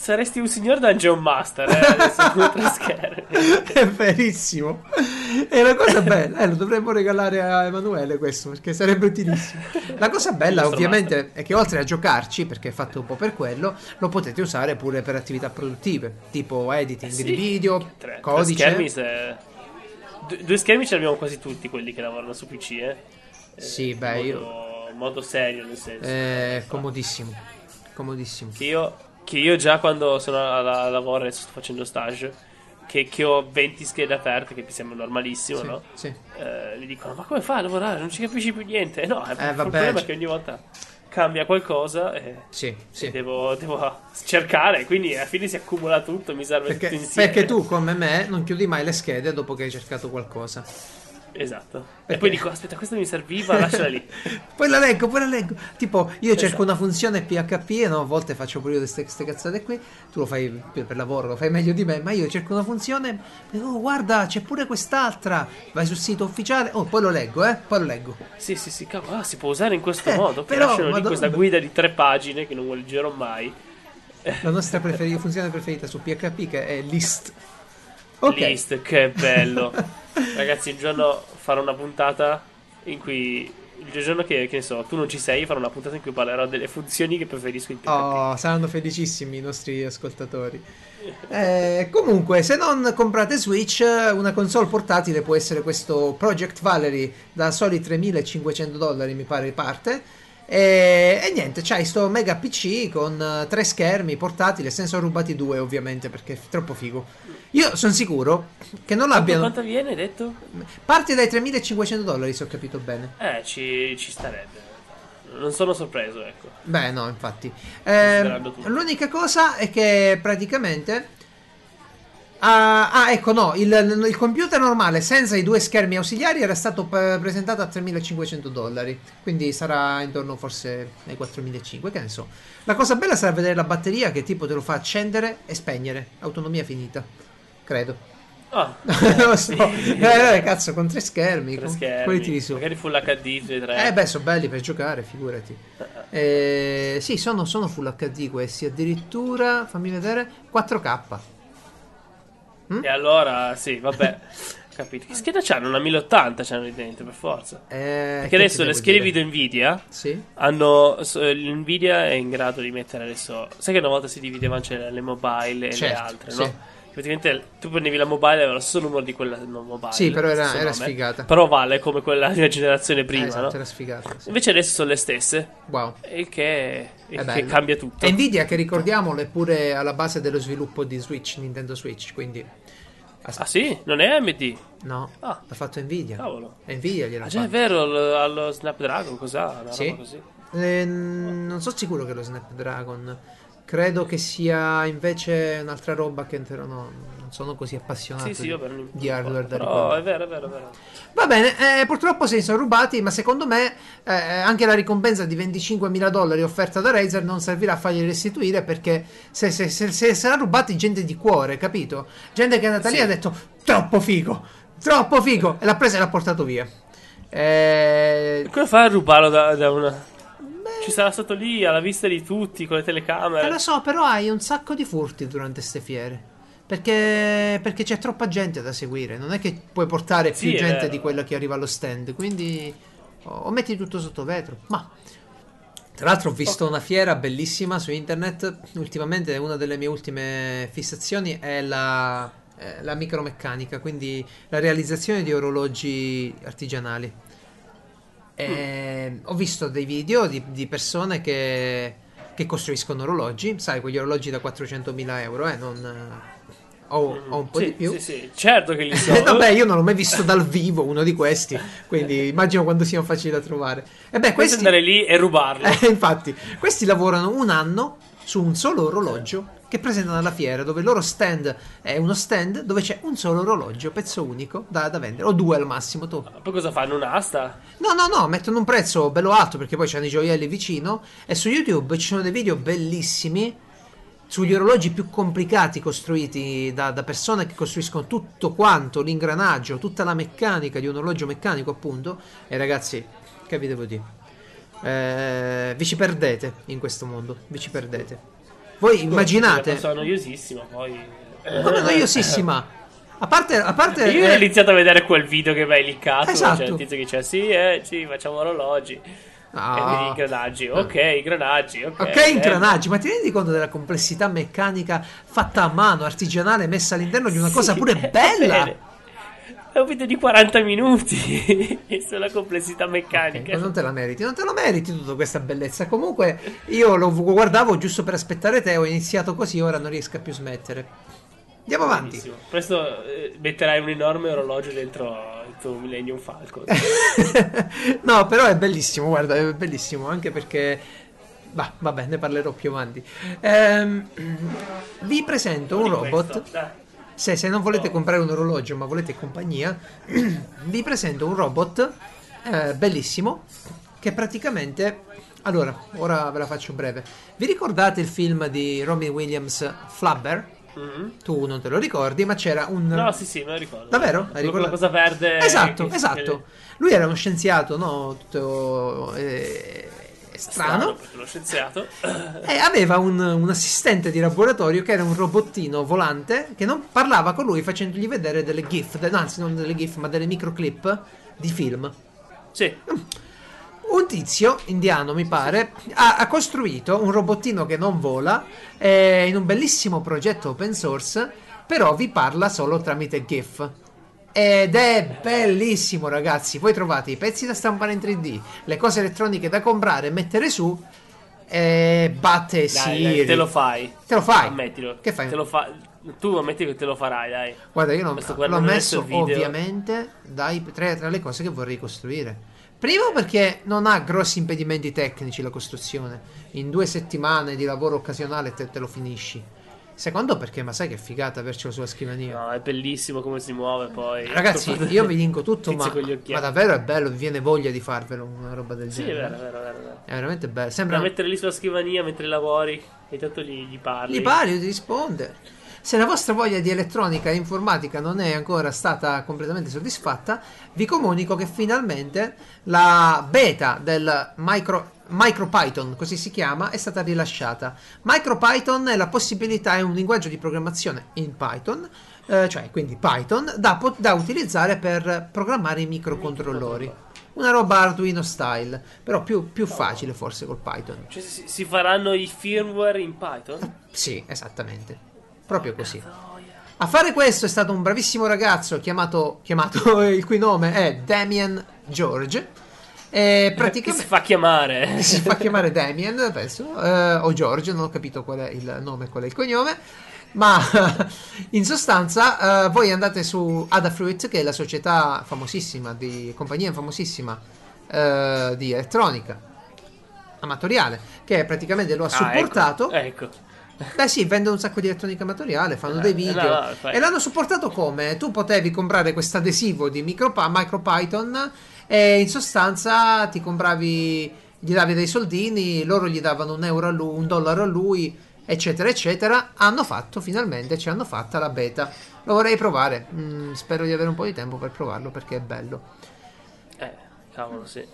Speaker 2: Saresti un signor Dungeon Master, eh, adesso con tre schermi.
Speaker 1: È verissimo. È una cosa bella. Eh, lo dovremmo regalare a Emanuele questo perché sarebbe utilissimo. La cosa bella, ovviamente, è che oltre a giocarci, perché è fatto un po' per quello, lo potete usare pure per attività produttive, tipo editing
Speaker 2: Sì,
Speaker 1: di video,
Speaker 2: tre- tre
Speaker 1: codice.
Speaker 2: schermi se- Due, due schermi ce li abbiamo quasi tutti quelli che lavorano su PC, eh. Eh,
Speaker 1: Sì, beh,
Speaker 2: modo,
Speaker 1: io-
Speaker 2: modo serio, nel senso.
Speaker 1: Eh, comodissimo. Comodissimo.
Speaker 2: Che io, che io già quando sono a, lavoro, adesso sto facendo stage, che, che ho 20 schede aperte, che mi sembra normalissimo,
Speaker 1: Sì,
Speaker 2: no?
Speaker 1: sì.
Speaker 2: Eh, gli dicono, ma come fai a lavorare? Non ci capisci più niente. Eh, no, il
Speaker 1: vabbè,
Speaker 2: problema
Speaker 1: cioè-
Speaker 2: è che ogni volta cambia qualcosa e,
Speaker 1: Sì,
Speaker 2: e
Speaker 1: sì.
Speaker 2: devo, devo cercare, quindi alla fine si accumula tutto, mi serve
Speaker 1: Perché,
Speaker 2: tutto insieme.
Speaker 1: perché tu, come me, non chiudi mai le schede dopo che hai cercato qualcosa.
Speaker 2: Esatto.
Speaker 1: Perché-
Speaker 2: E poi dico, aspetta, questa mi serviva, lasciala lì.
Speaker 1: poi la leggo, poi la leggo. Tipo, io cerco
Speaker 2: Esatto.
Speaker 1: una funzione PHP no, a volte faccio pure io queste, cazzate qui. Tu lo fai per, per lavoro, lo fai meglio di me. Ma io cerco una funzione. Oh, guarda, c'è pure quest'altra. Vai sul sito ufficiale. Oh, poi lo leggo, eh. Poi lo leggo.
Speaker 2: Sì, sì, sì, cavolo, ah, si può usare in questo
Speaker 1: Eh,
Speaker 2: modo.
Speaker 1: Però,
Speaker 2: lasciano lì
Speaker 1: madonna-
Speaker 2: questa guida di tre pagine che non leggerò mai.
Speaker 1: La nostra preferita, funzione preferita su PHP che è list. Ok.
Speaker 2: List, che bello. Ragazzi, un giorno farò una puntata in cui. Il giorno che, che ne so, tu non ci sei, farò una puntata in cui parlerò delle funzioni che preferisco in PHP.
Speaker 1: Oh, saranno felicissimi i nostri ascoltatori. Eh, comunque, se non comprate Switch, una console portatile può essere questo Project Valerie da soli 3.500 dollari, mi pare parte. E, e niente, c'hai sto mega PC con eh, tre schermi portatile. Se ne sono rubati due, ovviamente, perché è troppo figo. Io sono sicuro che non l'abbiano.
Speaker 2: quanto viene, detto?
Speaker 1: Parte dai 3.500 dollari, se ho capito bene.
Speaker 2: Eh, ci, ci starebbe. Non sono sorpreso, ecco.
Speaker 1: Beh, no, infatti. Eh, l'unica cosa è che praticamente. Ah, ah, ecco, no, il, il computer normale senza i due schermi ausiliari era stato presentato a 3.500 dollari. Quindi sarà intorno forse ai 4.500, che ne so. La cosa bella sarà vedere la batteria che tipo te lo fa accendere e spegnere. Autonomia finita. Credo.
Speaker 2: Ah,
Speaker 1: lo so. Eh, eh, cazzo, con tre schermi.
Speaker 2: Tre
Speaker 1: con-
Speaker 2: schermi.
Speaker 1: Quelli tiri su.
Speaker 2: Magari full HD, e tre.
Speaker 1: Eh, beh, sono belli per giocare, figurati. Eh, sì, sono, sono Full HD questi, addirittura, fammi vedere, 4K.
Speaker 2: E allora, sì, vabbè. Capito. Che scheda c'hanno? Una 1080 c'hanno lì dentro, per forza.
Speaker 1: Eh,
Speaker 2: Perché adesso le schede
Speaker 1: dire?
Speaker 2: video Nvidia
Speaker 1: Sì.
Speaker 2: hanno. so- L'Nvidia è in grado di mettere adesso. Sai che una volta si dividevano c'erano le mobile e le
Speaker 1: Certo,
Speaker 2: altre,
Speaker 1: sì.
Speaker 2: no? Praticamente tu prendevi la mobile e aveva lo stesso numero di quella non mobile.
Speaker 1: Sì, però era- era sfigata.
Speaker 2: Però vale come quella una generazione prima,
Speaker 1: Eh, esatto,
Speaker 2: no?
Speaker 1: era sfigato. sì.
Speaker 2: Invece adesso sono le stesse.
Speaker 1: Wow.
Speaker 2: Il che,
Speaker 1: È
Speaker 2: che cambia tutto.
Speaker 1: E Nvidia, che ricordiamolo, è pure alla base dello sviluppo di Switch, Nintendo Switch, quindi...
Speaker 2: Ah sì? Non è AMD?
Speaker 1: No,
Speaker 2: Ah.
Speaker 1: l'ha fatto Nvidia.
Speaker 2: Cavolo.
Speaker 1: È Nvidia gliel'ha
Speaker 2: Ah già è
Speaker 1: fatto.
Speaker 2: vero, lo- allo Snapdragon, cos'ha? Una
Speaker 1: Sì.
Speaker 2: roba così.
Speaker 1: Eh, non sono sicuro che lo Snapdragon. Credo che sia invece un'altra roba che però no, non sono così appassionato
Speaker 2: Sì, sì,
Speaker 1: di, di hardware da ricordare.
Speaker 2: è vero, è vero, è vero.
Speaker 1: Va bene, eh, purtroppo se li sono rubati, ma secondo me eh, anche la ricompensa di 25.000 dollari offerta da Razer non servirà a farli restituire perché se, se, se, se sarà rubati gente di cuore, capito? Gente che è andata lì
Speaker 2: Sì.
Speaker 1: e ha detto troppo figo, troppo figo e l'ha presa e l'ha portato via. Eh,
Speaker 2: come fai a rubarlo da, da una... Ci sarà stato lì alla vista di tutti con le
Speaker 1: Eh,
Speaker 2: telecamere.
Speaker 1: lo so, però hai un sacco di furti durante ste fiere. Perché, perché c'è troppa gente da seguire. Non è che puoi portare più
Speaker 2: Sì,
Speaker 1: gente di quella che arriva allo stand. Quindi o, o metti tutto sotto vetro. Ma tra l'altro ho visto una fiera bellissima su internet. Ultimamente una delle mie ultime fissazioni è la, eh, la micromeccanica, quindi la realizzazione di orologi artigianali. E Ho visto dei video di, di persone che, che costruiscono orologi, sai, quegli orologi da 400.000 euro, eh, non, eh, o, o un po'
Speaker 2: sì,
Speaker 1: di più.
Speaker 2: Sì, sì, certo che li so.
Speaker 1: Vabbè, io non l'ho mai visto dal vivo uno di questi, quindi immagino quando siano facili da trovare. E beh, questi,
Speaker 2: andare lì e rubarlo.
Speaker 1: eh, infatti, questi lavorano un anno su un solo orologio che presentano alla fiera, dove il loro stand è uno stand dove c'è un solo orologio, pezzo unico, da, da vendere, o due al massimo tu.
Speaker 2: Poi cosa fanno? Un'asta?
Speaker 1: No, no, no, mettono un prezzo bello alto perché poi c'hanno i gioielli vicino e su YouTube ci sono dei video bellissimi sugli orologi più complicati costruiti da, da persone che costruiscono tutto quanto, l'ingranaggio, tutta la meccanica di un orologio meccanico appunto e ragazzi, che vi devo dire? Eh, vi ci perdete in questo mondo, vi ci perdete. Voi immaginate,
Speaker 2: Sono noiosissima, poi...
Speaker 1: come noiosissima, a parte... A parte
Speaker 2: Io ho
Speaker 1: eh,
Speaker 2: iniziato a vedere quel video che mi hai liccato.
Speaker 1: Esatto.
Speaker 2: C'è il tizio che dice: Sì, eh, sì, facciamo orologi.
Speaker 1: Ah.
Speaker 2: E i ingranaggi. Ok, ingranaggi. Ok,
Speaker 1: Ok,
Speaker 2: bello.
Speaker 1: ingranaggi, ma ti rendi conto della complessità meccanica fatta a mano, artigianale, messa all'interno di una cosa
Speaker 2: Sì,
Speaker 1: pure
Speaker 2: è
Speaker 1: bella?
Speaker 2: bene. È un video di 40 minuti sulla complessità meccanica.
Speaker 1: ma non te la meriti, non te la meriti tutta questa bellezza. Comunque, io lo guardavo giusto per aspettare te, ho iniziato così, ora non riesco a più smettere. Andiamo avanti.
Speaker 2: Bellissimo. Presto eh, metterai un enorme orologio dentro tuo Millennium Falcon.
Speaker 1: no, però è bellissimo, guarda, è bellissimo, anche perché... Bah, vabbè, ne parlerò più avanti. Ehm, vi presento un robot. Se, se non volete comprare un orologio ma volete compagnia, vi presento un robot eh, bellissimo che praticamente... Allora, ora ve la faccio breve. Vi ricordate il film di Robin Williams, Flubber?
Speaker 2: Mhm.
Speaker 1: Tu non te lo ricordi, ma c'era un...
Speaker 2: No, sì, sì, me lo ricordo.
Speaker 1: Davvero? Hai ricordato?
Speaker 2: cosa verde.
Speaker 1: Esatto,
Speaker 2: che-
Speaker 1: esatto. Lui era uno scienziato, no? Tutto eh, strano.
Speaker 2: perché lo scienziato.
Speaker 1: E aveva un, un assistente di laboratorio che era un robottino volante che non parlava con lui facendogli vedere delle GIF, anzi non delle GIF, ma delle microclip di film.
Speaker 2: sì.
Speaker 1: Un tizio indiano, mi pare, ha, ha costruito un robottino che non vola eh, in un bellissimo progetto open source, però vi parla solo tramite GIF. Ed è bellissimo, ragazzi. Voi trovate i pezzi da stampare in 3D, le cose elettroniche da comprare e mettere su. E batte
Speaker 2: Dai, te lo fai.
Speaker 1: Te lo fai?
Speaker 2: Ammettilo.
Speaker 1: Che fai?
Speaker 2: Te lo fa... Tu ammetti che te lo farai, dai.
Speaker 1: Guarda, io non, l'ho messo ovviamente dai, tra le cose che vorrei costruire. Primo perché non ha grossi impedimenti tecnici la costruzione. In due settimane di lavoro occasionale te, te lo finisci. Secondo perché, ma sai che figata avercelo sulla scrivania.
Speaker 2: No, è bellissimo come si muove poi.
Speaker 1: Ragazzi, io vi dico tutto, ma, ma davvero è bello, vi viene voglia di farvelo una roba del
Speaker 2: Sì,
Speaker 1: genere.
Speaker 2: vero, è vero, è vero, è vero.
Speaker 1: È veramente bello.
Speaker 2: Da
Speaker 1: Sembra
Speaker 2: mettere lì sulla scrivania mentre lavori e tanto gli, gli parli.
Speaker 1: Gli pari, ti risponde. Se la vostra voglia di elettronica e informatica non è ancora stata completamente soddisfatta, vi comunico che finalmente la beta del micro, MicroPython, così si chiama, è stata rilasciata. MicroPython è la possibilità, è un linguaggio di programmazione in Python, eh, cioè quindi Python, da, da utilizzare per programmare i microcontrollori. Una roba Arduino style, però più, più facile forse col Python.
Speaker 2: Cioè, si, si faranno i firmware in Python?
Speaker 1: Sì, esattamente. Proprio così. A fare questo è stato un bravissimo ragazzo chiamato, chiamato il cui nome è Damien George. E praticamente
Speaker 2: si fa chiamare?
Speaker 1: si fa chiamare Damien, penso, eh, o George, non ho capito qual è il nome e qual è il cognome. Ma in sostanza, eh, voi andate su Adafruit, che è la società famosissima, di compagnia famosissima eh, di elettronica amatoriale, che praticamente lo ha
Speaker 2: Ah,
Speaker 1: supportato.
Speaker 2: Ecco. ecco.
Speaker 1: Beh sì, vendono un sacco di elettronica amatoriale, fanno
Speaker 2: Eh,
Speaker 1: dei video
Speaker 2: no, no, fai-
Speaker 1: e l'hanno supportato come? Tu potevi comprare questo adesivo di MicroPython e in sostanza ti compravi, gli davi dei soldini, loro gli davano un euro a lui, un dollaro a lui, eccetera, eccetera. Hanno fatto finalmente, ci hanno fatta la beta. Lo vorrei provare, Mm, spero di avere un po' di tempo per provarlo perché è bello.
Speaker 2: Eh, cavolo, sì.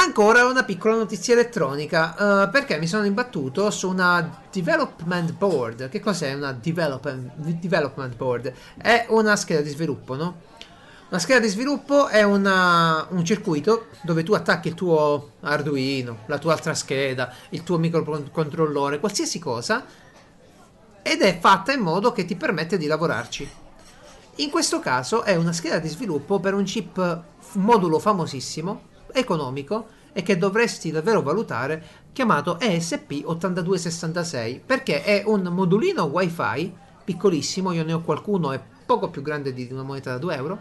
Speaker 1: Ancora una piccola notizia elettronica, eh, perché mi sono imbattuto su una development board. Che cos'è una development, development board? È una scheda di sviluppo, no? Una scheda di sviluppo è una- un circuito dove tu attacchi il tuo Arduino, la tua altra scheda, il tuo microcontrollore, qualsiasi cosa, ed è fatta in modo che ti permette di lavorarci. In questo caso è una scheda di sviluppo per un chip modulo famosissimo, economico e che dovresti davvero valutare, chiamato ESP8266, perché è un modulino wifi piccolissimo, io ne ho qualcuno, è poco più grande di una moneta da 2 euro,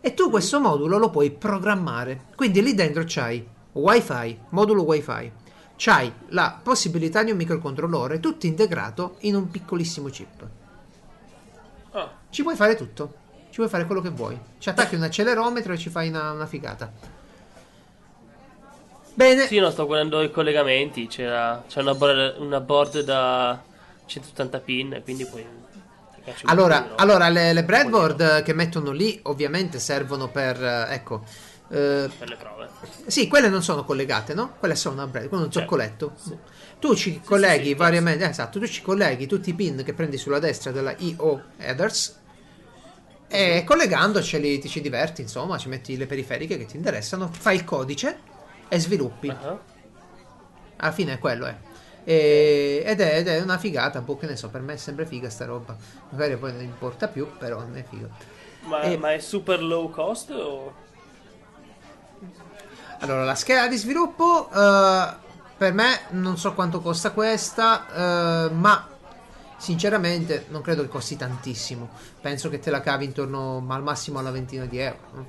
Speaker 1: e tu questo modulo lo puoi programmare. Quindi lì dentro c'hai wifi, modulo wifi, c'hai la possibilità di un microcontrollore, tutto integrato in un piccolissimo chip.
Speaker 2: Ah,
Speaker 1: Ci puoi fare tutto. Ci puoi fare quello che vuoi. Ci attacchi un accelerometro e ci fai una, una figata. Bene.
Speaker 2: sì, no, sto guardando i collegamenti. C'era, c'è una board, una board da 180 pin, quindi poi.
Speaker 1: Allora,
Speaker 2: pochino.
Speaker 1: allora le, le breadboard eh, che mettono lì ovviamente servono per, eh, ecco, eh,
Speaker 2: Per le prove.
Speaker 1: sì, quelle non sono collegate, no? Quelle sono una bread, quello è un
Speaker 2: Certo,
Speaker 1: zoccoletto.
Speaker 2: sì.
Speaker 1: Tu ci colleghi
Speaker 2: sì, sì,
Speaker 1: variamente, eh, esatto, tu ci colleghi tutti i pin che prendi sulla destra della IO headers e collegandoceli ti ci diverti, insomma, ci metti le periferiche che ti interessano, fai il codice e sviluppi.
Speaker 2: Ah,
Speaker 1: Alla fine è quello, è. E- ed, è, ed è una figata, boh, che ne so, per me è sempre figa sta roba. Magari poi non importa più, però non è figa.
Speaker 2: Ma,
Speaker 1: E-
Speaker 2: ma è super low cost o.
Speaker 1: Allora, la scheda di sviluppo, eh, per me non so quanto costa questa, eh, ma sinceramente non credo che costi tantissimo. Penso che te la cavi intorno ma al massimo alla ventina di euro.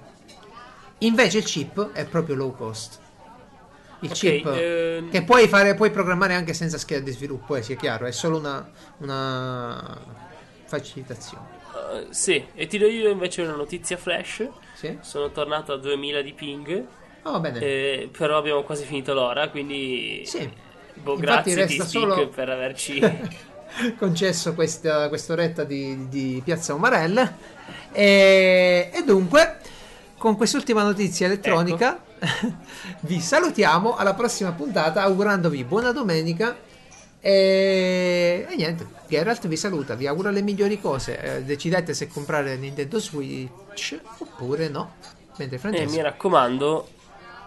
Speaker 1: Invece il chip è proprio low cost. Il
Speaker 2: Ok,
Speaker 1: chip
Speaker 2: ehm,
Speaker 1: che puoi fare, puoi programmare anche senza scheda di sviluppo, eh, sia chiaro, è solo una, una facilitazione.
Speaker 2: Uh, sì, e ti do io invece una notizia flash.
Speaker 1: Sì?
Speaker 2: Sono tornato a 2000 di ping,
Speaker 1: Oh, bene.
Speaker 2: eh, però abbiamo quasi finito l'ora, quindi...
Speaker 1: Sì.
Speaker 2: Boh,
Speaker 1: Infatti
Speaker 2: grazie
Speaker 1: resta solo-
Speaker 2: per averci...
Speaker 1: concesso questa quest'oretta di, di Piazza Umarell e, e dunque con quest'ultima notizia elettronica vi salutiamo alla prossima puntata augurandovi buona domenica e, e niente Geralt vi saluta vi augura le migliori cose Eh, decidete se comprare Nintendo Switch oppure no mentre
Speaker 2: E
Speaker 1: Francesco
Speaker 2: mi raccomando,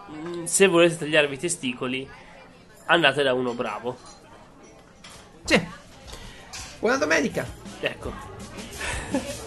Speaker 2: mh, se volete tagliarvi i testicoli, andate da uno bravo.
Speaker 1: sì. buona domenica
Speaker 2: Ecco.